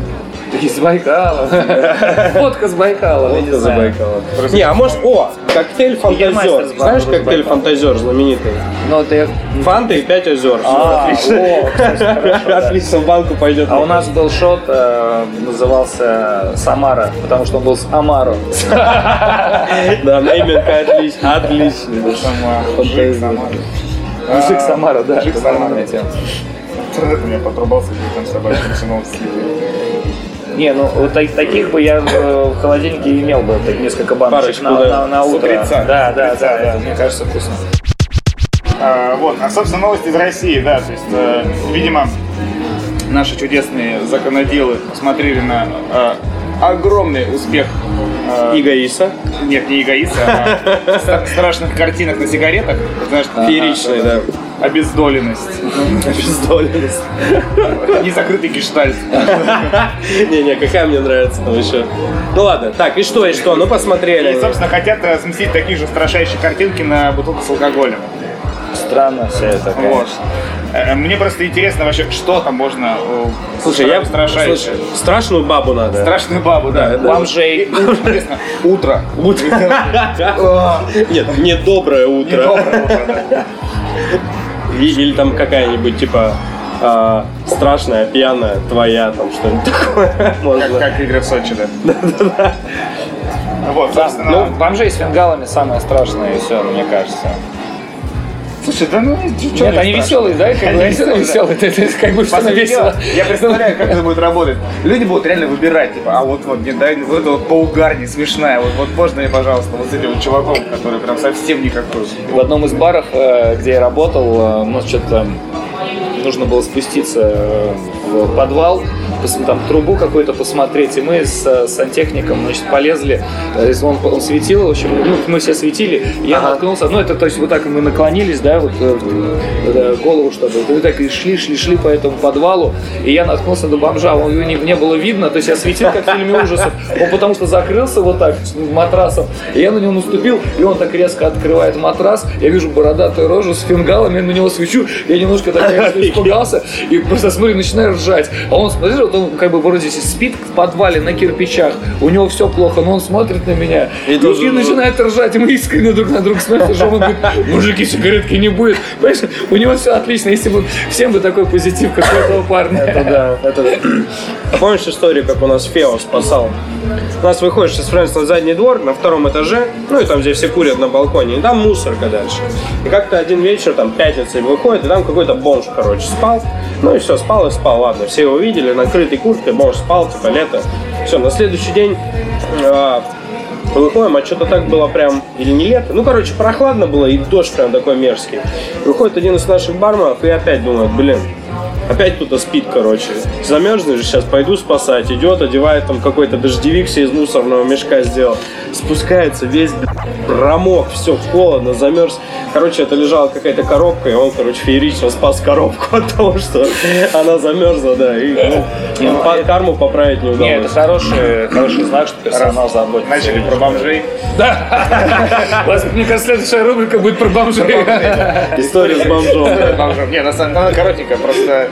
Из Байкала. Водка с Байкала, Водка за знаю. Байкалом. Не, а может, о, коктейль фантазер. с Знаешь Байкала. коктейль фантазер знаменитый? Ну, я... Фанта и 5 озер. А, Отлично. Отлично, в банку пойдет. А у нас был шот, э, назывался Самара, потому что он был с Амаро. Да, нейминг отлично. Отлично. Сама. Фантазия. Жик сама. Мужик Самара, да. Жик это Самара. меня подрубался, где там собачьим сыном Не, ну вот так- таких бы я э, в холодильнике имел бы так, несколько баночек Парочку, на, да. на- на утро. утреца. Да, да, С утреца, да, да. это, мне кажется, вкусно. А, вот, а собственно новости из России, да, то есть, э, видимо, наши чудесные законоделы посмотрели на э, огромный успех э, Эгоиса. нет, не эгоиста, а страшных картинок на сигаретах. Знаешь, Фееричный, да. Обездоленность, Обездоленность. незакрытый гештальт. Не-не, какая мне нравится там еще. Ну ладно, так, и что, и что? Ну И, посмотрели. собственно, хотят сместить такие же страшащие картинки на бутылку с алкоголем. Странно все это, конечно. Э, Мне просто интересно вообще, что там можно э, Слушай, я страшающее. слушай, страшную бабу надо. Страшную бабу, да. Бомжей. И, Интересно, утро. Нет, не доброе утро. Доброе утро, да. Или там какая-нибудь типа а, страшная, пьяная, твоя, там что-нибудь такое. Как, как игры в Сочи, да. Вот, собственно, Ну, бомжей с фингалами самое страшное и все, мне кажется. Слушай, да ну, чё Нет, мне они веселые, да? Как Они веселые, веселые. Это, это как бы По что-то сути весело. Я представляю, как это будет работать. Люди будут реально выбирать, типа, а вот вот мне дай вот эта вот поугарни, смешная, вот, вот можно мне, пожалуйста, вот с этим вот чуваком, который прям совсем никакой. В одном из баров, э, где я работал, э, у нас что-то нужно было спуститься э, в подвал, там трубу какую-то посмотреть, и мы с сантехником, значит, полезли, э, он, он светил, в общем, ну, мы все светили, я наткнулся, ну, это, то есть, вот так мы наклонились, да, вот, э, э, голову, чтобы, мы так и шли, шли, шли по этому подвалу, и я наткнулся на бомжа, он, его не, не было видно, то есть я светил, как в фильме ужасов, он потому что закрылся вот так матрасом, и я на него наступил, и он так резко открывает матрас, я вижу бородатую рожу с фингалом, я на него свечу, я немножко так испугался, и просто смотрю, начинаю ржать, а он, смотришь, вот он как бы вроде спит в подвале на кирпичах, у него все плохо, но он смотрит на меня, И и, тоже- и начинает ржать, и мы искренне друг на друга смотрим, что он говорит, мужики, сигаретки не будет, понимаешь, у него все отлично, если бы всем бы такой позитив, как у этого парня. Это да, это да. Помнишь историю, как у нас Фео спасал? У нас выходишь из Фрэнс на задний двор, на втором этаже, ну и там, где все курят на балконе, и там мусорка дальше. И как-то один вечер, там, пятница, выходит, и там какой-то бомж, короче, спал. Ну и все, спал и спал, ладно, все его видели, накрытый курткой, бомж спал, типа, лето. Все, на следующий день а, Выходим, а что-то так было прям, или не лето, ну, короче, прохладно было, и дождь прям такой мерзкий. Выходит один из наших барменов и опять думает, блин, опять кто-то спит, короче. Замерзнешь, сейчас пойду спасать. Идет, одевает там какой-то дождевик себе из мусорного мешка сделал. Спускается весь, промок, все, холодно, замерз. Короче, это лежала какая-то коробка, и он, короче, феерично спас коробку от того, что она замерзла, да. И ну, по- карму поправить не удалось. Нет, это хороший, хороший знак, что персонал заботится. Начали про бомжей. У вас, мне кажется, следующая рубрика будет про бомжей. История с бомжом. Не, на самом деле, она коротенькая, просто э,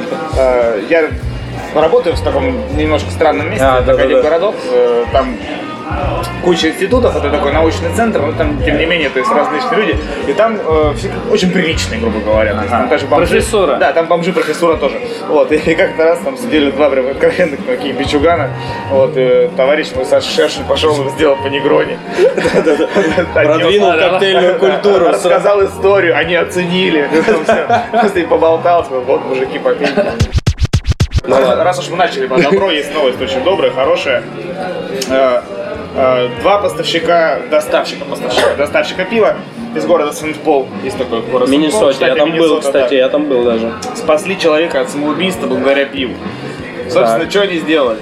я работаю в таком немножко странном месте, А, это да-да-да. один городок, э, там куча институтов, это такой научный центр, но там, тем не менее, то есть различные люди, и там э, все очень приличные, грубо говоря. То есть, там даже бомжи, Профессура. Да, там бомжи профессура тоже. Вот, и как-то раз там сидели два прям откровенных таких бичугана, вот, и товарищ мой Саша Шершин пошел и сделал по негроне. Продвинул коктейльную культуру. Рассказал историю, они оценили. Просто и поболтал, типа, вот, мужики, попейте. Ну Раз- Раз уж мы начали про добро, есть новость очень добрая, хорошая. Э, Два поставщика, доставщика, поставщика, доставщика пива из города Сент-Пол, есть такой город Миннесоте, я там был, Миннесота, кстати, да. я там был даже. Спасли человека от самоубийства благодаря пиву. Собственно, Так. что они сделали?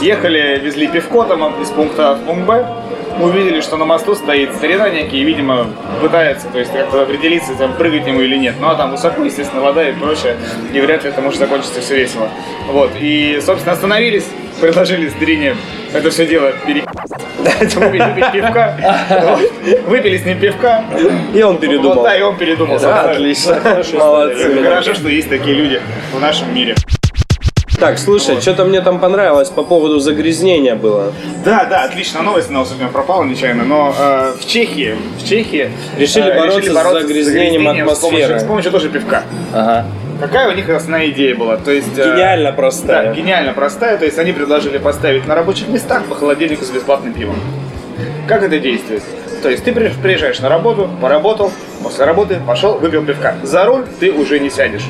Ехали, везли пивко там из пункта А в пункт Б, увидели, что на мосту стоит старина некий, и, видимо, пытается, то есть как-то определиться, там, прыгать ему или нет. Ну, а там высоко, естественно, вода и прочее, и вряд ли это может закончиться все весело. Вот, и, собственно, остановились, предложили старине это все дело пере... выпить, выпить пивка, Вот. выпили с ним пивка. И он передумал. Вот, да, и он передумал. Отлично. Молодцы. Хорошо, что есть такие люди в нашем мире. Так, слушай, что-то мне там понравилось по поводу загрязнения было. Да, да, отличная новость, она у меня пропала нечаянно, но э, в Чехии, в Чехии Решили э, бороться с загрязнением с помощью, атмосферы. с помощью тоже пивка. Ага. Какая у них основная идея была? То есть, э, Гениально Да, простая. гениально простая. То есть они предложили поставить на рабочих местах по холодильнику с бесплатным пивом. Как это действует? То есть ты при- приезжаешь на работу, поработал, после работы пошел, выпил пивка. За руль ты уже не сядешь.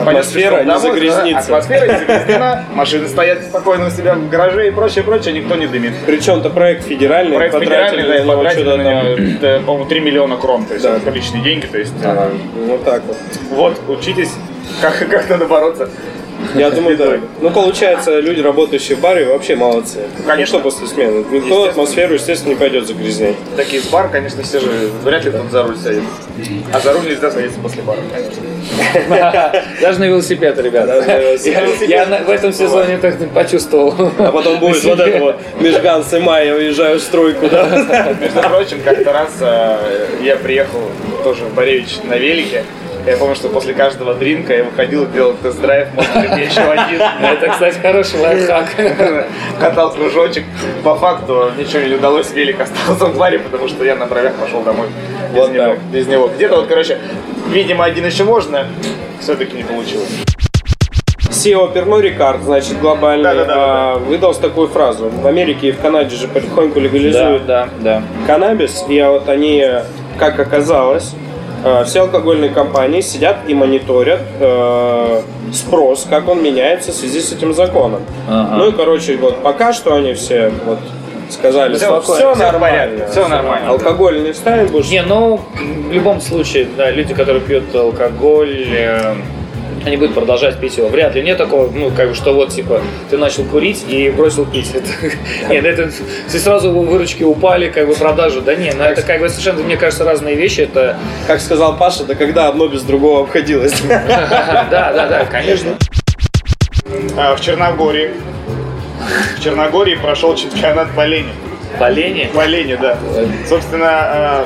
Атмосфера не загрязнится. да, Атмосфера не загрязнена, машины стоят спокойно у себя в гараже и прочее, прочее, никто не дымит. Причем то проект федеральный, Проект федеральный, да, него потратили на него, да, по-моему, 3 миллиона крон, то есть Да. это приличные деньги, то есть... Ага, Вот так вот. Вот, учитесь, как, как надо бороться Я думаю, да. Ну, получается, люди, работающие в баре, вообще молодцы. Конечно. Ну, что после смены. Никто атмосферу, естественно, не пойдет загрязнять. Так из бар, конечно, все же вряд ли кто-то за руль сядет. А за руль нельзя садиться после бара, конечно. Даже на велосипед, ребята. Я, в этом сезоне так почувствовал. А потом будет вот это вот Межган с я уезжаю в стройку, да? Между прочим, как-то раз э, я приехал тоже в Боревич на велике. Я помню, что после каждого дринка я выходил и делал тест-драйв, может быть, мне еще один. Это, кстати, хороший лайфхак. Катал кружочек. По факту ничего не удалось, велик остался в баре, потому что я на бровях пошел домой. Без Вот него. Без него. Где-то вот, короче, видимо, один еще можно, все-таки не получилось. SEO Перно Рикард, значит, глобальный, Да-да-да. а, выдал такую фразу. В Америке и в Канаде же потихоньку Да, легализуют да, да. каннабис, и вот они, как оказалось, все алкогольные компании сидят и мониторят э, спрос, как он меняется в связи с этим законом. Ага. Ну и, короче, вот пока что они все вот сказали, Всё что все всё в нормально. порядке, всё нормально, Алкоголь не ставим больше. Не, ну, в любом случае, да, люди, которые пьют алкоголь, э, они будут продолжать пить его. Вряд ли. Нет такого, ну, как бы, что вот, типа, ты начал курить и бросил пить. Это, нет, это все сразу выручки упали, как бы, продажи. Да не, ну, это, как бы, совершенно, мне кажется, разные вещи. Это, Как сказал Паша, да когда одно без другого обходилось. да, да, да, конечно. А, в Черногории. В Черногории прошел чемпионат по лени. Боление. По лени, да. Собственно, э,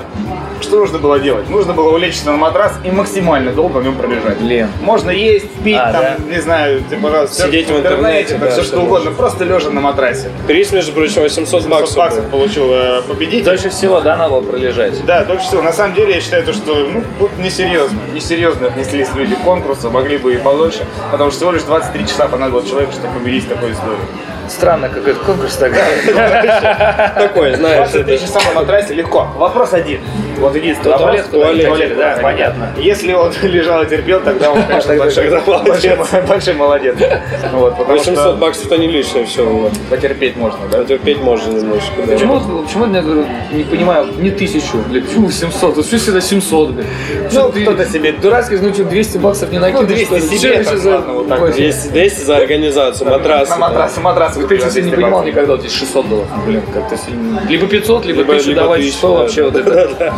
что нужно было делать? Нужно было улечься на матрас и максимально долго в нем пробежать. Лен. Можно есть, пить, А, там, да? не знаю, пожалуйста, Сидеть в интернете, да, все что угодно, просто лежа на матрасе. Приз, между прочим, 800 100 баксов. баксов получил э, победитель. Дольше всего, да, надо было пролежать. Да, только что. На самом деле, я считаю, то, что ну, тут несерьезно. Несерьезно отнеслись люди к конкурсу, могли бы и подольше, потому что всего лишь 23 часа понадобилось человеку, чтобы победить в такой истории. Странно, какой-то конкурс такой. Такой, знаешь, 23 это- часа на матрасе легко. Вопрос один. Вот единственный вопрос. туалет, туалет, да, понятно. Если он лежал и терпел, тогда он, конечно, большой, большой, большой молодец. Вот, потому 800 что баксов это не лишнее все. Вот. потерпеть можно, да? Потерпеть можно немножечко. Почему, почему я говорю, не понимаю, не тысячу, почему 700? Вот что всегда 700, блин? Что ты кто-то себе- Дурацкий, ну что, 200 баксов не накинешь, 200 что ли? себе, Чё так это за- ладно, вот так Ой, 200, 200 за организацию, матрас. На матрас, матрас. Ты что, себе не понимал никогда, вот здесь 600 долларов, блин, как-то сильно. Либо 500, либо, Либо- 1000, либо давайте 1000, 100 да. вообще вот это.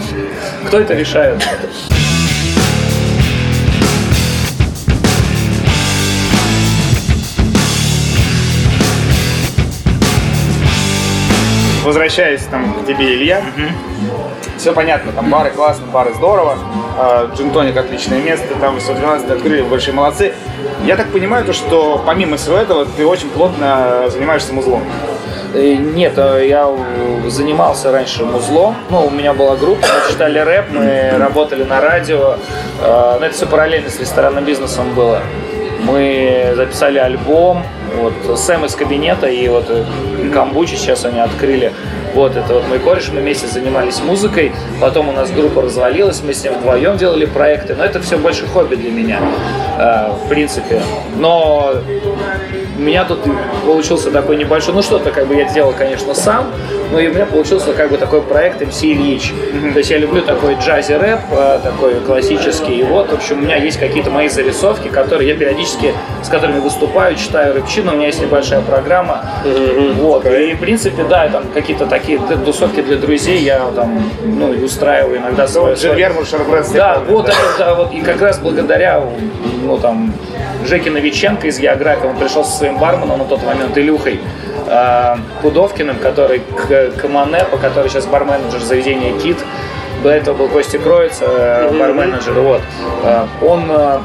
Кто это решает? Возвращаясь там к тебе, Илья, все понятно, там бары классно, бары здорово, а, джин-тоник отличное место, там 112 открыли, большие молодцы. Я так понимаю, то, что помимо всего этого ты очень плотно занимаешься музлом. Э, Нет, э, я занимался раньше музлом. Ну, у меня была группа, мы читали рэп, мы работали на радио. Э, Но это все параллельно с ресторанным бизнесом было. Мы записали альбом, вот, Сэм из кабинета и вот э, Камбучи сейчас они открыли. Вот, это вот мой кореш, мы вместе занимались музыкой, потом у нас группа развалилась, мы с ним вдвоем делали проекты, но это все больше хобби для меня, в принципе. Но у меня тут получился такой небольшой, ну что-то как бы я делал, конечно, сам, но и у меня получился как бы такой проект MC Ильич. То есть я люблю такой джази-рэп, э, такой классический, и вот, в общем, у меня есть какие-то мои зарисовки, которые я периодически, с которыми выступаю, читаю рэпчину, у меня есть небольшая программа, вот, и в принципе, да, там какие-то такие тусовки для друзей я там, ну, устраиваю иногда Шарбрес. да, вот это, да, вот, и как раз благодаря, ну, там, Жеке Новиченко из географии, он пришел со своим барменом на тот момент, Илюхой, э, Пудовкиным, который к Каманепа, который сейчас барменеджер заведения Кит, до этого был Костя Кроиц, э, барменеджер, вот. Э, он э,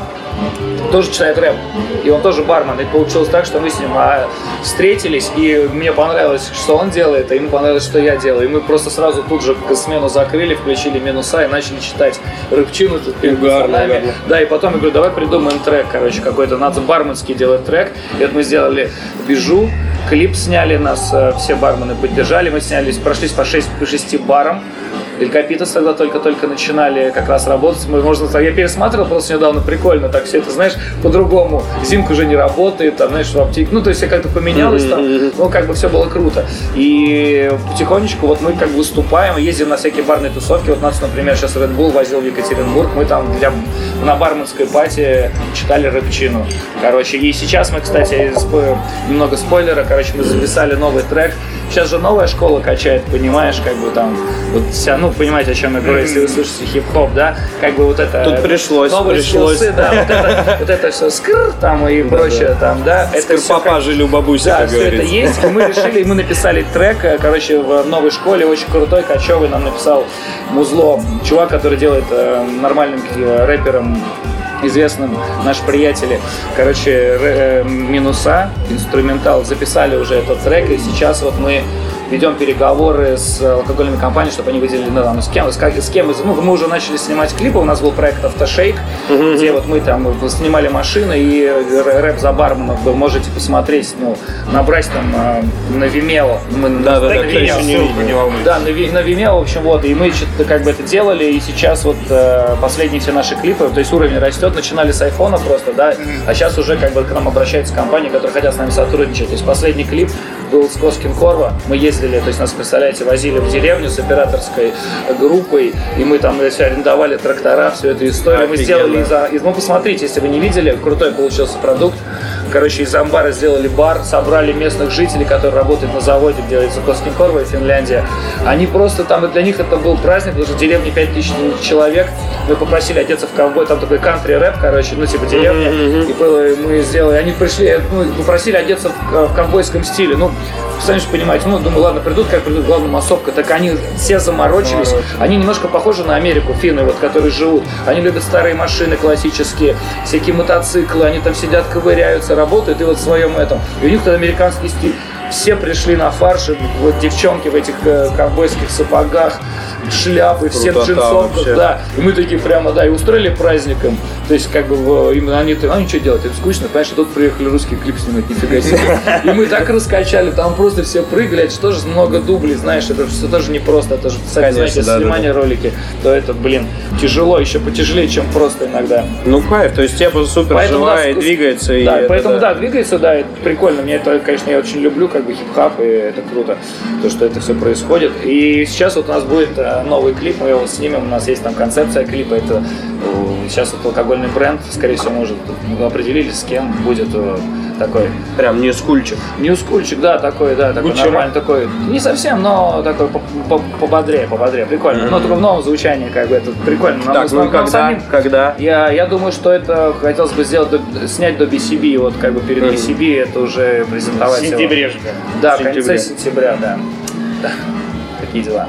тоже читает рэп, и он тоже бармен. И получилось так, что мы с ним а, встретились, и мне понравилось, что он делает, а ему понравилось, что я делаю. И мы просто сразу тут же смену закрыли, включили минуса и начали читать рэпчину тут перед угарно. Да, и потом я говорю, давай придумаем трек, короче, какой-то. Надо барменский делать трек. И вот мы сделали «Бежу», клип сняли, нас э, все бармены поддержали, мы снялись, прошлись по 6, по 6 барам. Элькапитас тогда только-только начинали как раз работать. Мы, можно, я пересматривал просто недавно, прикольно, так все это, знаешь, по-другому. Зимка уже не работает, там, знаешь, в аптеке. Ну, то есть, все как-то поменялось там, ну, как бы все было круто. И потихонечку вот мы как бы выступаем, ездим на всякие барные тусовки. Вот нас, например, сейчас Red Bull возил в Екатеринбург, мы там для на барменской пати читали рэпчину. Короче, и сейчас мы, кстати, спо- немного спойлера, короче, мы записали новый трек. Сейчас же новая школа качает, понимаешь, как бы там, вот вся, ну, понимаете, о чем я говорю, если вы слышите хип-хоп, да, как бы вот это... Тут пришлось, новые пришлось. скиллсы, да, вот это, вот это все скр там и прочее там, да. это всё Папа как- жили у бабуси, да, как все это есть. И мы решили, мы написали трек, э, короче, в новой школе, очень крутой, кочевый, нам написал Музло. Чувак, который делает э, нормальным э, рэпером известным наши приятели, короче, э, минуса, инструментал, записали уже этот трек, и сейчас вот мы ведем переговоры с алкогольными компаниями, чтобы они выделили, ну, там, с кем, с, с кем, из- ну, мы уже начали снимать клипы, у нас был проект Автошейк, где вот мы там снимали машины, и рэп за барменов был, можете посмотреть, ну, набрать там э, на Vimeo, мы Да, да, на да, Vimeo не да, на, на Vimeo, в общем, вот, и мы что-то как бы это делали, и сейчас вот э, последние все наши клипы, то есть уровень растет, начинали с айфона просто, да, а сейчас уже как бы к нам обращаются компании, которые хотят с нами сотрудничать. То есть последний клип был с Коскин Корва, мы ездили, то есть нас, представляете, возили в деревню с операторской группой, и мы там все арендовали трактора, всю эту историю, мы Офигенно. сделали из, из- ну посмотрите, если вы не видели, крутой получился продукт, Короче, из амбара сделали бар, собрали местных жителей, которые работают на заводе, где делается Коскинкорва Финляндия. Они просто там, для них это был праздник, потому что в деревне 5000 человек. Мы попросили одеться в ковбой, там такой кантри-рэп, короче, ну типа деревня. И было- мы сделали, они пришли, ну, попросили одеться в, э, в ковбойском стиле. Ну, сами же понимаете, ну, думаю, ладно, придут, как придут, главное, массовка. Так они все заморочились. Они немножко похожи на Америку, финны, вот, которые живут. Они любят старые машины классические, всякие мотоциклы, они там сидят, ковыряются, работают, и вот в своем этом. И у них этот американский стиль. Все пришли на фарш, вот девчонки в этих э, ковбойских сапогах, шляпы, все в Крутота джинсовках, вообще. да. И мы такие прямо, да, и устроили праздником. То есть, как бы, именно они, а что делать, это скучно, и тут приехали русский клип снимать, нифига себе. И мы так раскачали, там просто все прыгали, это же тоже много дублей, знаешь, это все тоже непросто, это же, сами Конечно, знаете, да, да, снимание ролики, то это, блин, тяжело, еще потяжелее, чем просто иногда. Ну, кайф, то есть тема супер Поэтому, живая да, и с- двигается. и Да, это поэтому, да. двигается, да, это прикольно. Мне это, конечно, я очень люблю, как бы хип-хап, и это круто, то, что это все происходит. И сейчас вот у нас будет э, новый клип, мы его снимем, у нас есть там концепция клипа, это э, сейчас вот алкогольный бренд, скорее всего, может, мы определились, с кем будет э, такой Прям не скульчик. Ньюскульчик, да, такой, да, такой Гуччи нормальный, такой, не совсем, но такой по- по- пободрее, пободрее, прикольно. Но только в новом звучании, как бы, это прикольно. Нам- Так, ну нам когда? самим- Когда? я, я думаю, что это хотелось бы сделать, до- снять до BCB, вот как бы перед Мгм. BCB это уже В презентовать его. сентябре же. Да, В в конце сентября, да. Да. Такие дела.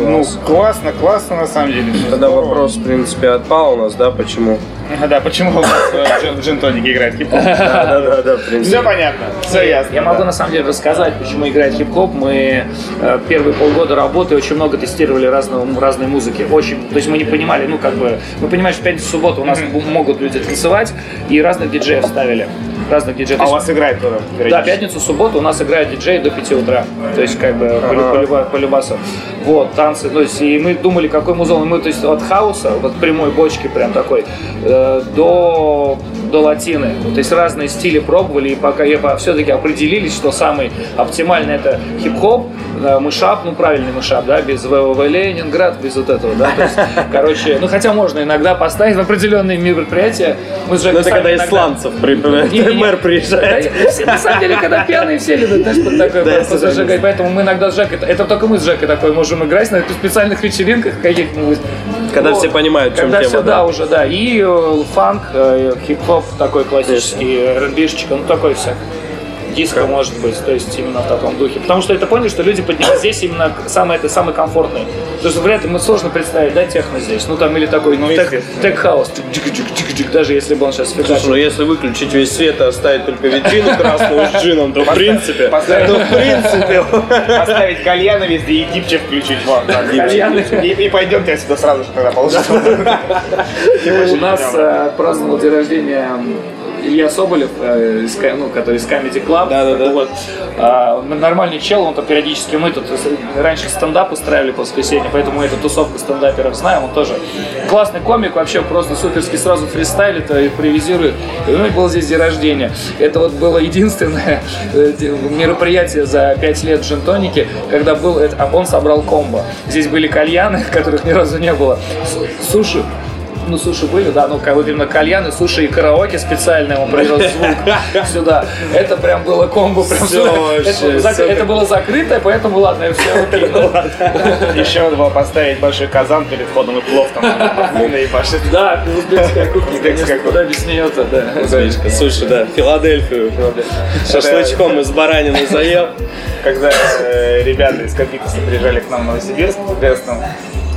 Ну, классно, классно на самом деле. всё Тогда здорово. вопрос, в принципе, отпал у нас, да, почему? А, Да, почему у нас э, джин- джин-тоник играет хип-хоп? Да, да, да, да, в принципе. Все понятно, все ясно. Я могу на самом деле рассказать, почему играет хип-хоп. Мы э, первые полгода работы очень много тестировали разного, разной музыки. Очень, то есть мы не понимали, ну как бы, мы понимаем, что в пятницу, субботу у нас могут люди танцевать, и разных диджеев ставили. Разных диджеев. А у вас играет кто-то? Да, пятницу, субботу у нас играет диджей до 5 утра. То есть, как бы, по, лю- по люба- по любасу. Вот, танцы. То есть, и мы думали, какой музон. Мы, то есть, от хауса, вот прямой бочки прям такой, э, до, до латины. То есть, разные стили пробовали, и пока все-таки определились, что самый оптимальный это хип-хоп, э, мышап, ну, правильный мышап, да, без ВВВ Ленинград, без вот этого, да. То есть, короче, ну, хотя можно иногда поставить в определенные мероприятия. Мы Жекой Ну, это когда иногда- исландцев при- мэр приезжает. На самом деле, когда пьяные все любят, знаешь, под такой зажигать. Поэтому мы иногда с Жекой, это только мы с Жекой такой можем играть на специальных вечеринках каких-нибудь. Когда Вот. все понимают, чем Когда тема, все, да. да, уже, да. И э, фанк, э, хип-хоп такой классический, РНБшечка, ну такой всяк. Диско может быть, то есть именно в таком духе. Потому что это поняли, что люди поднимают здесь именно самое, это самый комфортный. Потому что вряд ли мы сложно представить, да, техно здесь. Ну там или такой, ну, чик-чик-чик-чик, даже если бы он сейчас Слушай, ну фигачил. если выключить весь свет и оставить только витрину красную с джином, то в принципе... Поставить, Ну, в принципе... поставить кальяны везде и дипчик включить. Вот. И, и пойдемте отсюда сразу же тогда получится. У нас э, праздновал день рождения Илья Соболев, э, из ну, который из Comedy Club. Да-да-да. Вот. А, нормальный чел, он то периодически мы тут э, раньше стендап устраивали по воскресенье, поэтому эту тусовку стендаперов знаем. Он тоже классный комик, вообще просто суперский сразу фристайлит и импровизирует. И у него был здесь день рождения. Это вот было единственное э, мероприятие за 5 лет в Джентонике, когда был, а он собрал комбо. Здесь были кальяны, которых ни разу не было, су- суши, ну, суши были, да, ну, как вот именно кальян и суши и караоке специальное, он привез звук сюда. Это прям было комбо, прям Всё сюда. вообще, это, всё это было закрытое, поэтому ладно, все окей. да. Еще надо было поставить большой казан перед входом и плов там. Ну, наебашит. Да, узбекская кухня, Узбекская куда без нее-то, да. Узбечка, слушай, да, Филадельфию. Шашлычком из баранины заел. Когда э, ребята из Копитоса приезжали к нам в Новосибирск, соответственно,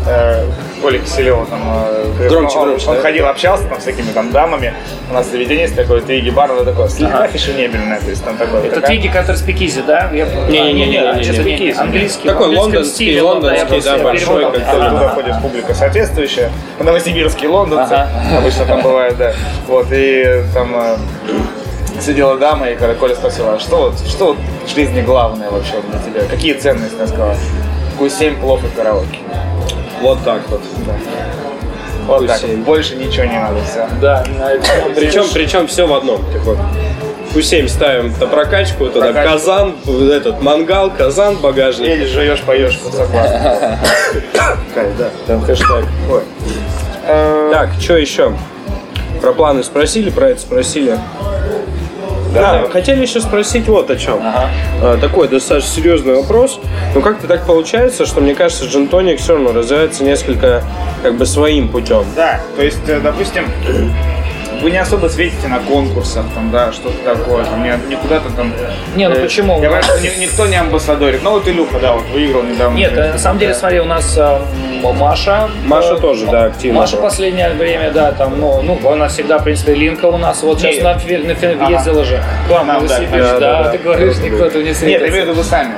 э, Коля Киселева там, э, Громче, он, громче, он да. ходил, общался там с всякими там дамами. У нас заведение есть такое, Твиги бар, оно такое слегка фешенебельное, то есть там такое. Это твиги, который спикизи, да? Я- Не-не-не-не-не-не, А, нет, это не- спикизи. Английский. Такой лондонский, лондонский, да, большой, Ага. туда ходит публика соответствующая. Новосибирские лондонцы, Ага. обычно там бывает, да. Вот, и там э, сидела дама, и когда Коля спросила, а что вот, что вот в жизни главное вообще для тебя? Какие ценности? Она сказала, Q7, плов и караоке. Вот так вот. Вот так, Q7. больше ничего не надо, все. Да, Причем, причем все в одном. Типа, Q7 ставим на прокачку, туда Прокачку. казан, этот мангал, казан, багажник. Едешь, живешь, поешь, согласен. Кайф, да. Там хэштег. Ой. Э, Так, что еще? Про планы спросили, про это спросили. Да, хотели еще спросить вот о чем. А, такой достаточно серьезный вопрос. Ну как-то так получается, что мне кажется, джинтоник все равно развивается несколько как бы своим путем. Да, то есть, э, допустим, вы не особо светите на конкурсах, там, да, что-то такое, там, не, не куда-то там... Не, ну э, почему? Я понимаю, что ни- никто не амбассадорит. Ну вот Илюха, да, вот выиграл недавно. Нет, э, на самом деле, смотри, у нас э, Маша. Маша э, тоже, да, активно Маша была. последнее время, да, там, ну, ну, она всегда, в принципе, Линка у нас. Вот сейчас Нет. на, фи- на фи- Ага. ездила же к вам Нам, да, да, да, да, ты говоришь, никто-то не Нет, я светится. имею в виду вы сами.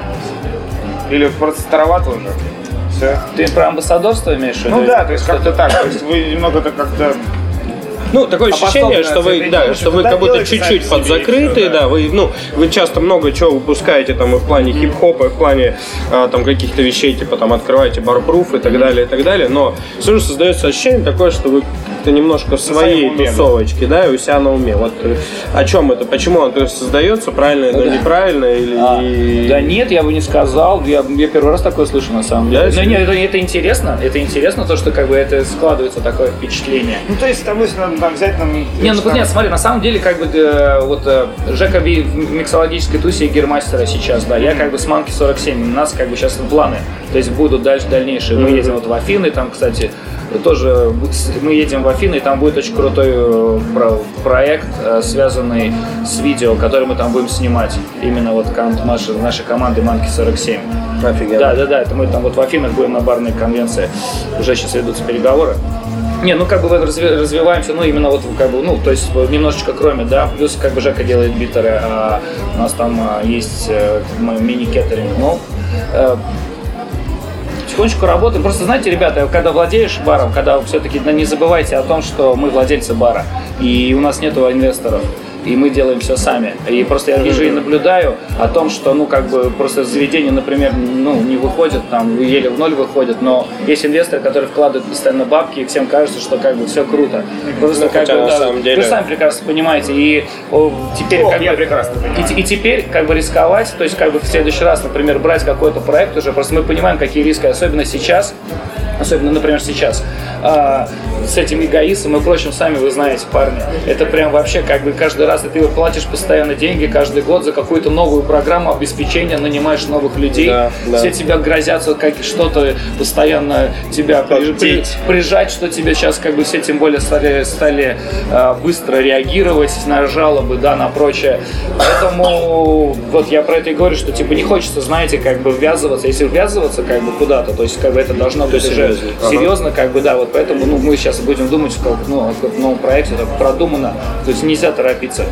Или просто старовато уже. Все. Ты про амбассадорство имеешь в виду? Ну да, то есть как-то так. То есть вы немного так как-то... Ну, такое ощущение, что вы, да, что вы туда как будто чуть-чуть подзакрытые, да. вы, ну, вы часто много чего выпускаете там и в плане хип-хопа, и в плане а, там каких-то вещей, типа там открываете барпруф и так далее, и так далее, но все же создается ощущение такое, что вы как-то немножко в своей уме, да. тусовочке, да, и у себя на уме. Вот э, о чем это, почему это создается, правильно это, неправильно, или... А, Да нет, я бы не сказал. Я, я первый раз такое слышу на самом Да, деле. Но нет, это, это интересно. Это интересно, то, что как бы это складывается такое впечатление. Ну то есть там, если там, взять там... Не, ну там- нет, смотри, на самом деле, как бы, э, вот э, Жека Би в миксологической тусе гермастера сейчас, да, я как бы с Манки 47, у нас как бы сейчас планы, то есть будут дальше дальнейшие. Мы едем вот в Афины, там, кстати, тоже мы едем в Афины, и там будет очень крутой э, про- проект, э, связанный с видео, который мы там будем снимать. Именно вот нашей, нашей команды Манки 47. Офигенно. Да, да, да, это мы там вот в Афинах будем на барной конвенции. Уже сейчас ведутся переговоры. Не, ну как бы развиваемся, ну именно вот как бы, ну то есть немножечко кроме, да, плюс как бы Жека делает битеры, а у нас там а, есть э, мини-кеттеринг, ну, э, потихонечку работаем. Просто знаете, ребята, когда владеешь баром, когда все-таки не забывайте о том, что мы владельцы бара, и у нас нету инвесторов. И мы делаем все сами. И просто я вижу и наблюдаю о том, что, ну, как бы, просто заведение, например, ну, не выходит, там, еле в ноль выходит, но есть инвесторы, которые вкладывают постоянно бабки, и всем кажется, что, как бы, все круто. Просто, Ну, как бы, на да, самом деле- вы сами прекрасно понимаете. И о, теперь, О, как я бы, прекрасно понимаю. и, и теперь как бы рисковать, то есть как бы в следующий раз, например, брать какой-то проект уже, просто мы понимаем, какие риски, особенно сейчас, особенно, например, сейчас, а, с этим эгоистом и прочим, сами вы знаете, парни, это прям вообще как бы каждый раз, и ты платишь постоянно деньги каждый год за какую-то новую программу обеспечения, нанимаешь новых людей, Да, да. все тебя грозятся как что-то постоянно тебя при- Поддеть. прижать, что тебе сейчас как бы все тем более стали, стали э, быстро реагировать на жалобы, да, на прочее. Поэтому вот я про это и говорю, что типа не хочется, знаете, как бы ввязываться. Если ввязываться как бы куда-то, то есть как бы это должно быть уже серьезно. Серьезно, как бы да, вот поэтому ну, мы сейчас будем думать, как, ну, о каком-то новом проекте, так продумано, то есть нельзя торопиться.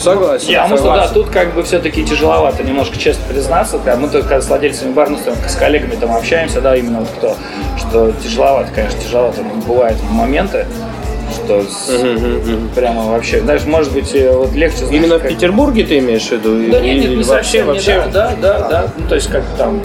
Согласен. Потому что да, согласен. тут как бы все-таки тяжеловато немножко честно признаться. когда мы только с владельцами барных с коллегами там общаемся, да, именно вот кто, что тяжеловато, конечно, тяжеловато бывают моменты, что с- прямо вообще, знаешь, может быть, э, вот легче знаешь, Именно в как- Петербурге ты имеешь в виду? Да Или нет, нет, не вообще, совсем, не вообще? да, да, да, да, ну то есть как там,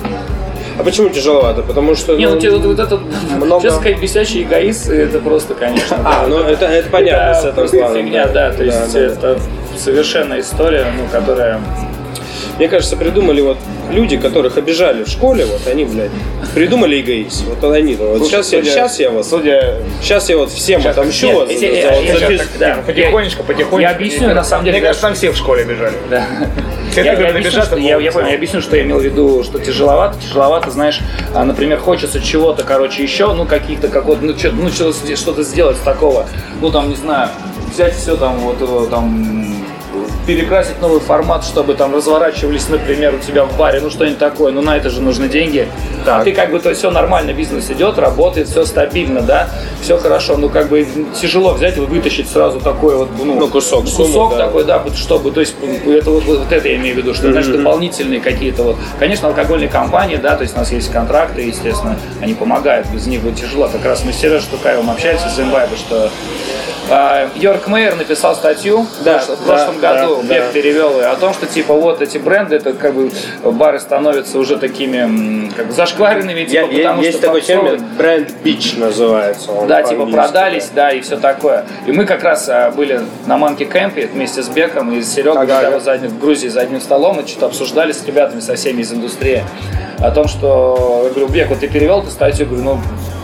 А почему тяжеловато? Потому что... не, ну тебе вот, вот этот, много- честно сказать, бесящий эгоист, это просто, конечно, А, да, ну это, это понятно с этого плана. фигня, да, то есть да, да. это совершенная история, ну, которая Мне кажется, придумали вот люди, которых обижали в школе, вот они, блядь, придумали эгоист. Вот они, вот Слушай, сейчас, я, судя- сейчас я вот, Судя сейчас я вот всем Сейчас отомщу нет, вот за- эти- за- я- вот я за так- да. потихонечку, потихонечку. Я объясню, на самом деле, Мне кажется, там все в школе бежали. Да. Все Я, я объясню, что, я, я понял, я объясню, что я имел в виду, что тяжеловато, тяжеловато, знаешь, а, например, хочется чего-то, короче, еще, ну, каких-то, какого-то, ну, чё- ну, что- что-то сделать такого, ну, там, не знаю, взять все там, вот, э, там, перекрасить новый формат, чтобы там разворачивались, например, у тебя в баре, ну что-нибудь такое, ну на это же нужны деньги. А Так. ты как бы, то есть все нормально, бизнес идет, работает, все стабильно, да, все хорошо, ну как бы тяжело взять и вытащить сразу такой вот, ну, Ну, кусок, кусок сумму, да. такой, да, чтобы, то есть это вот, вот это я имею в виду, что, знаешь, дополнительные какие-то вот, конечно, алкогольные компании, да, то есть у нас есть контракты, естественно, они помогают, без них будет тяжело. Как раз мы с Сережей Штукаевым общались из Имбайба, что а, Йорк Мейер написал статью Да, в прошлом- да, году, да, Бег да. перевел ее, о том, что типа вот эти бренды, это как бы бары становятся уже такими как бы зашкваренными, типа, Я- я- потому есть что такой термин, бренд бич называется. он да, типа продались, да, и все такое. И мы как раз а, были на Манки Кемпе вместе с Беком и с Серегой Ага, да, за в Грузии за одним столом, и что-то обсуждали с ребятами, со всеми из индустрии о том, что, я говорю, Бек, вот ты перевел эту статью, говорю, ну,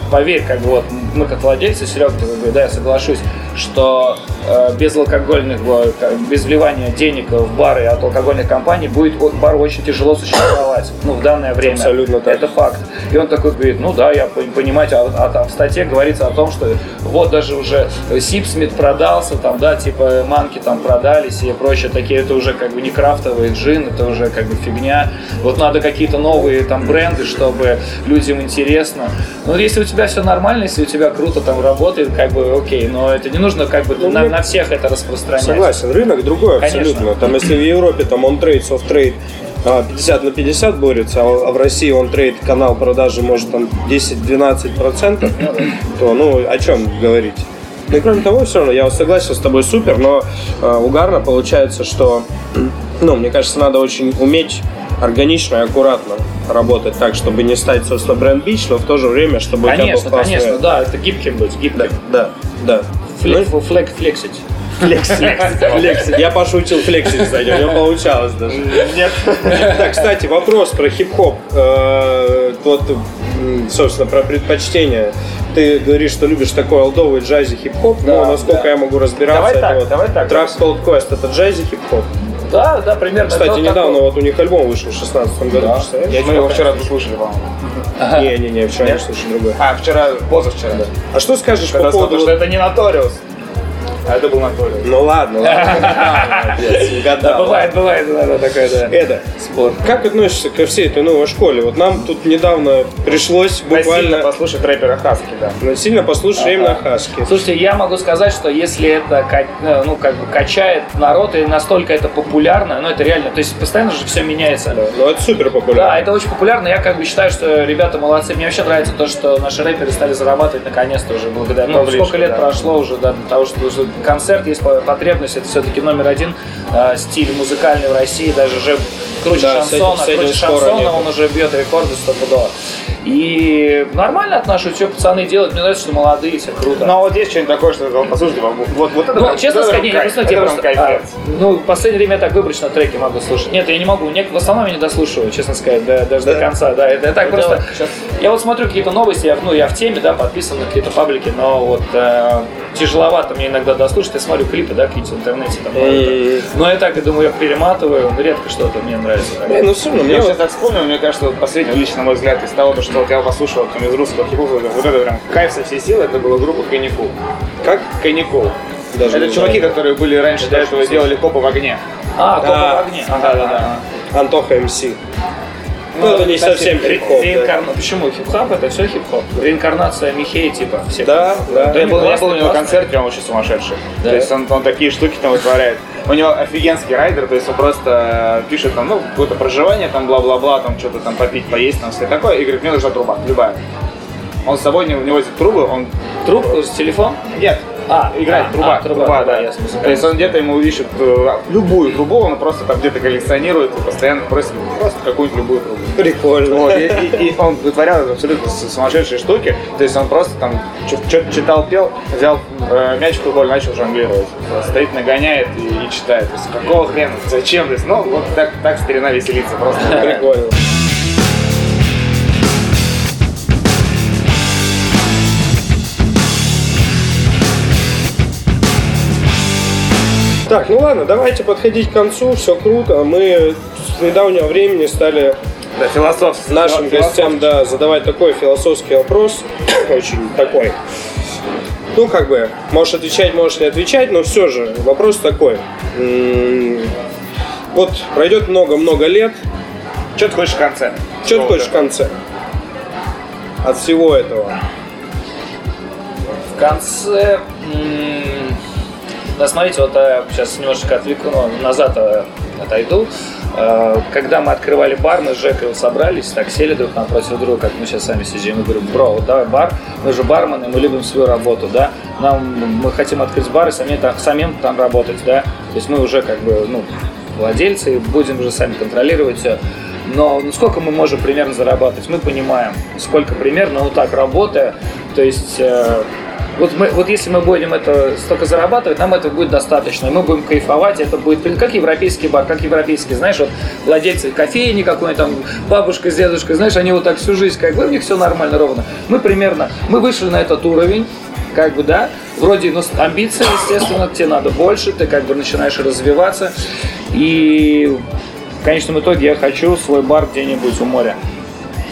поверь, как бы вот мы как владельцы, Серега, говорю, да, я соглашусь, что э, без алкогольных, э, без вливания денег в бары от алкогольных компаний будет бару очень тяжело существовать, ну, в данное время. Абсолютно так. Это факт. И он такой говорит, ну да, я пон- понимаю, а, а там в статье говорится о том, что вот даже уже Сипсмит продался, там, да, типа манки там продались и прочее, такие, это уже как бы не крафтовый джин, это уже как бы фигня. Вот надо какие-то новые там бренды, чтобы людям интересно. Ну, если у тебя все нормально, если у тебя круто там работает, как бы окей, но это не нужно как бы Ну, на, на всех это распространять. Согласен, рынок другой Конечно. абсолютно. Там если в Европе там on-trade с off-trade 50 на 50 борется, а а в России on-trade канал продажи может там 10-12 процентов, то ну о чем говорить? Ну и кроме того, все равно, я согласен с тобой супер, но э, угарно получается, что, ну, мне кажется, надо очень уметь органично и аккуратно работать так, чтобы не стать, собственно, бренд бич, но в то же время, чтобы у тебя Конечно, классный... конечно, да, это гибким быть, гибким. Да, да. Флек, флек, флексить. Флексить. Я пошутил флексить, кстати, у него получалось даже. Нет. Так, кстати, вопрос про хип-хоп. Э, Вот, собственно, про предпочтение. Ты говоришь, что любишь такой олдовый джази хип-хоп, но Да, насколько да. я могу разбираться, Давай это так, вот давай так. трак Cold Quest это джази хип-хоп. Да, да, примерно. Кстати, недавно такое. вот у них альбом вышел в 16 году, представляешь? Мы его вчера послушали, по-моему. Не-не-не, вчера не слушай другой. А, вчера, позавчера. А что скажешь Когда по поводу... что это не Notorious. А это был Notorious. Ну ладно, ладно. Да, бывает, бывает, да, да, такое, да. Эда, Спор. как относишься ко всей этой новой школе? Вот нам тут недавно пришлось буквально послушать рэпера Хаски, да. насильно послушать именно Хаски. Слушайте, я могу сказать, что если это э, ну, как бы качает народ и настолько это популярно, ну это реально, то есть постоянно же все меняется. Ну это супер популярно. Да, это очень популярно. Я как бы считаю, что ребята молодцы. Мне вообще нравится то, что наши рэперы стали зарабатывать наконец-то уже благодаря. Ну, сколько лет прошло уже да, для того, что концерт есть по- потребность. Это все-таки номер один э, стиль музыкальный в России, даже уже круче Да, с этим- шансона. с этим круче шансона нет. он уже бьет рекорды стопудово. И нормально отношусь, что пацаны делают. Мне нравится, что молодые, все круто. Но вот есть что-нибудь такое, что послушайте, вот, вот, вот это Ну, прям- честно сказать, не, кайф, я просто, а, ну, в последнее время я так выборочно треки могу слушать. Нет, я не могу. Нек- в основном я не дослушиваю, честно сказать, до- даже до конца. Да, это я так Ну, просто. давай. Я вот смотрю какие-то новости, я, ну, я в теме, да, подписан на какие-то паблики, но вот э, тяжеловато мне иногда дослушать. Я смотрю клипы, да, какие-то в интернете. Там, М. но я так и думаю, я перематываю, но редко что-то мне нравится. Не, ну все равно, мне сейчас так вспомнил, мне кажется, вот последний, лично на мой взгляд, из того, что вот я послушал там, из русского хип-хопа, вот это прям кайф со всей силы, это была группа Каникул. как Каникул. даже Это чуваки, которые были раньше до этого делали копы в огне. А, Да. Копа в огне. Да, да, да. знаю. Антоха МС. Ну, это не кстати, совсем хип-хоп. да. реинкарна- Почему хип-хоп? Это все хип-хоп. Реинкарнация Михея, типа. Всех. Да, да. Я был, я был у него классно. концерте, он очень сумасшедший. Да. То есть он, он такие штуки там вытворяет. У него офигенский райдер, то есть он просто э, пишет там, ну, какое-то проживание, там, бла-бла-бла, там, что-то там попить, поесть, там, все такое, и говорит, мне нужна труба, любая. Он с собой, не- у него эти трубы, он... Трубку, телефон? Нет, А, играет а, труба, а, труба, труба, да. ясно. То есть он где-то ему ищет э, любую трубу, он просто там где-то коллекционирует и постоянно просит просто какую-нибудь любую трубу. Прикольно. Вот, и, и- и он вытворял абсолютно сумасшедшие штуки. То есть он просто там что-то читал, пел, взял э, мяч в футбол, начал жонглировать. Стоит, нагоняет и, и читает. То есть какого хрена? Зачем? То есть, ну, вот так, так старина веселится просто. Прикольно. Так, ну ладно, давайте подходить к концу, все круто. Мы с недавнего времени стали Да, философ. нашим философ- гостям да, задавать такой философский вопрос, очень такой. Ну, как бы, можешь отвечать, можешь не отвечать, но все же вопрос такой. Вот пройдет много-много лет, Что ты хочешь в конце? что ты хочешь в конце? От всего этого. В конце... м, Да, смотрите, вот я сейчас немножечко отвлеку, ну, назад э, отойду. Э, Когда мы открывали бар, мы с Жекой собрались, так сели друг напротив друга, как мы сейчас сами сидим, и говорю, бро, вот давай бар, мы же бармены, мы любим свою работу, да, нам, мы хотим открыть бар и самим там, самим там работать, да, то есть мы уже как бы, ну, владельцы, и будем уже сами контролировать все. Но ну, сколько мы можем примерно зарабатывать? Мы понимаем, сколько примерно вот так работая. То есть э, вот, мы, вот если мы будем это столько зарабатывать, нам этого будет достаточно. И мы будем кайфовать, это будет как европейский бар, как европейский, знаешь, вот владельцы кофейни какой-нибудь там, бабушка с дедушкой, знаешь, они вот так всю жизнь, как бы у них все нормально, ровно. Мы примерно, мы вышли на этот уровень, как бы, да, вроде, ну, амбиции, естественно, тебе надо больше, ты как бы начинаешь развиваться, и в конечном итоге я хочу свой бар где-нибудь у моря.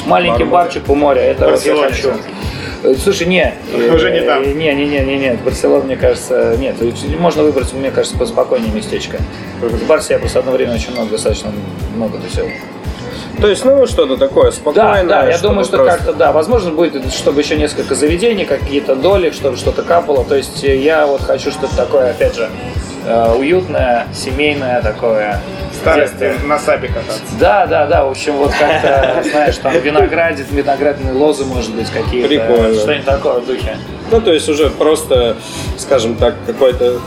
Маленький барчик у моря, это вот я хочу. Э, Слушай, не. Уже не там. э, Не, не, не, не, не. Барселона, мне кажется, нет. Можно выбрать, мне кажется, поспокойнее местечко. В Барсе я просто одно время очень много, достаточно много тусил. То есть, ну, что-то такое Да, спокойное. да, я чтобы думаю, что просто- как-то, да, возможно, будет, чтобы еще несколько заведений, какие-то доли, чтобы что-то капало. То есть э, я вот хочу что-то такое, опять же, э, уютное, семейное такое. Старости на сапе кататься. Да, да, да, в общем, вот как-то, знаешь, там виноградит, виноградные лозы, может быть, какие-то. Прикольно. Что-нибудь такое в духе. Ну, то есть уже просто, скажем так, какой-то...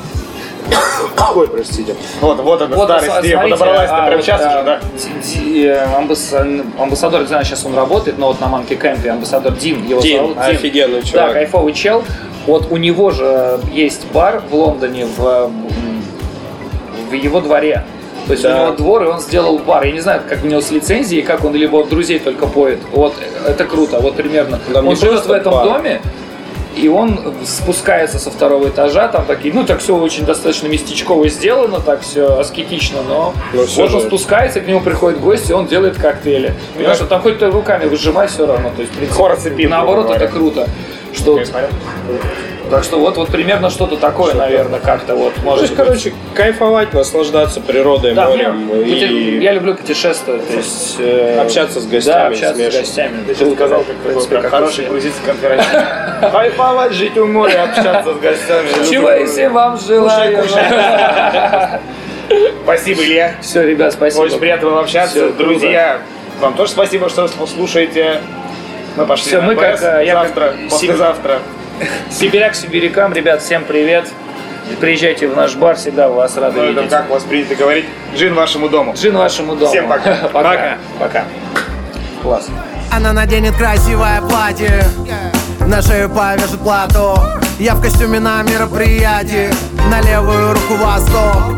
Ой, простите. Вот, вот эта Вот, старость, смотрите, подобралась а, прям вот, сейчас а, уже, да? Ди- э, амбасс- Амбассадор, не знаю, сейчас он работает, но вот на Манки Кэмпе амбассадор Дим, его Дим, зовут. офигенный Да, чувак. кайфовый чел. Вот у него же есть бар в Лондоне, в, в его дворе. То есть Да. у него двор, и он сделал бар. Я не знаю, как у него с лицензией, как он либо от друзей только поет. Вот это круто, вот примерно. Там он живет в этом бар. доме, и он спускается со второго этажа, там такие, ну так все очень достаточно местечково сделано, так все аскетично, но Но всё вот он же. спускается, к нему приходят гости, он делает коктейли. Понимаешь, что там хоть ты руками выжимай все равно, то есть в принципе, и наоборот это круто. Что, так что вот, вот примерно что-то такое, наверное, как-то вот То может есть, быть. короче, кайфовать, наслаждаться природой, Да, морем мне- и я люблю путешествовать, то есть э, общаться с да, гостями, общаться с смешивать. гостями. Ты сейчас сказал, как В принципе, как хороший грузинский конференцист. Кайфовать, жить у моря, общаться с гостями. Чего я всем вам желаю. Спасибо, Илья. Все, ребят, спасибо. Очень приятно было общаться. Друзья, вам тоже спасибо, что слушаете. Мы пошли на мы как, э, я завтра, послезавтра. Сибиряк сибирякам, ребят, всем привет. Приезжайте в наш бар, всегда вас рады Ну, видеть. как у вас принято говорить. Джин вашему дому. Джин вашему дому. Всем пока. Пока. Пока. Пока. Класс. Она наденет красивое платье На шею повяжет платок Я в костюме на мероприятии На левую руку восток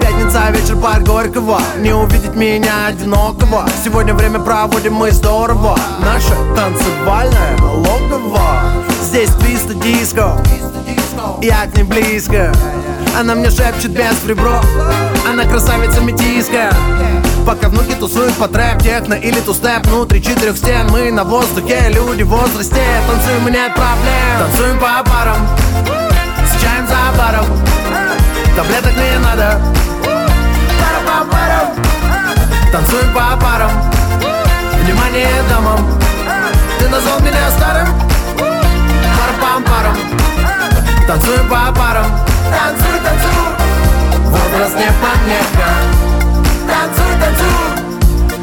Пятница, вечер, парк Горького. Не увидеть меня одинокого. Сегодня время проводим мы здорово. Наше танцевальное логово. Здесь твист и диско. Я к ней близко. Она мне шепчет без прибро Она красавица метиска. Пока внуки тусуют по трэп, техно или тустеп Внутри четырех стен. Мы на воздухе Люди в возрасте, танцуем и нет проблем. Танцуем по парам, с чаем за баром Таблеток не надо. Пара-пам-парам. Танцуем по парам Внимание дамам. Ты назвал меня старым Пара-пам-парам Танцуем по парам Танцуй, танцуй. Возраст не помеха Танцуй, танцуй.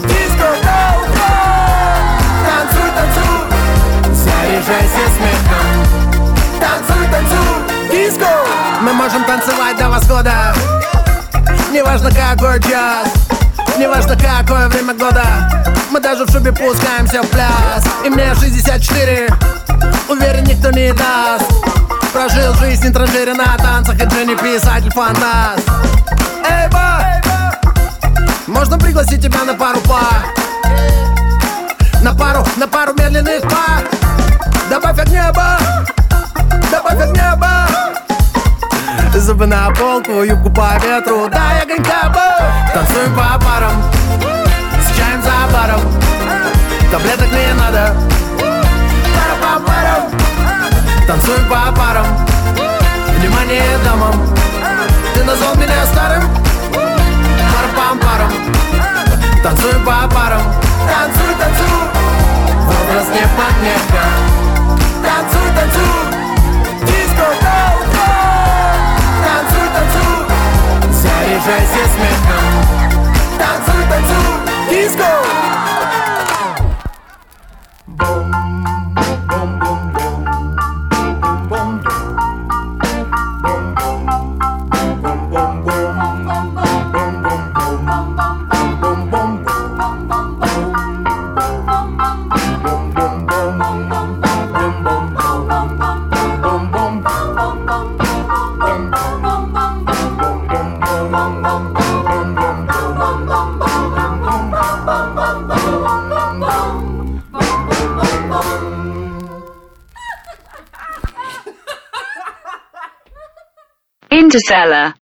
Диско, гоу, гоу Танцуй, танцуй. Заряжайся смехом. Танцуй, танцуй. Диско! Мы можем танцевать до восхода Неважно какой час Неважно какое время года. Мы даже в шубе пускаемся в пляс. И мне 64 Уверен, никто не даст. Прожил жизнь транжире на танцах И Дженни писатель фантаст. Эй, ба! Можно пригласить тебя на пару пар На пару, на пару медленных пар Добавь от неба Добавь от неба Зубы на полку, юбку по ветру. Дай огонька, бо! Танцуем по парам С чаем за баром. Таблеток не надо. Пара по парам. Танцуем по парам. Внимание дамам Ты назвал меня старым. Пара-пам-парам Танцуем по парам. Танцуй, танцуй. Возраст не помеха Танцуй, танцуй Заряжайся смехом Танцуй, танцуй. Диско seller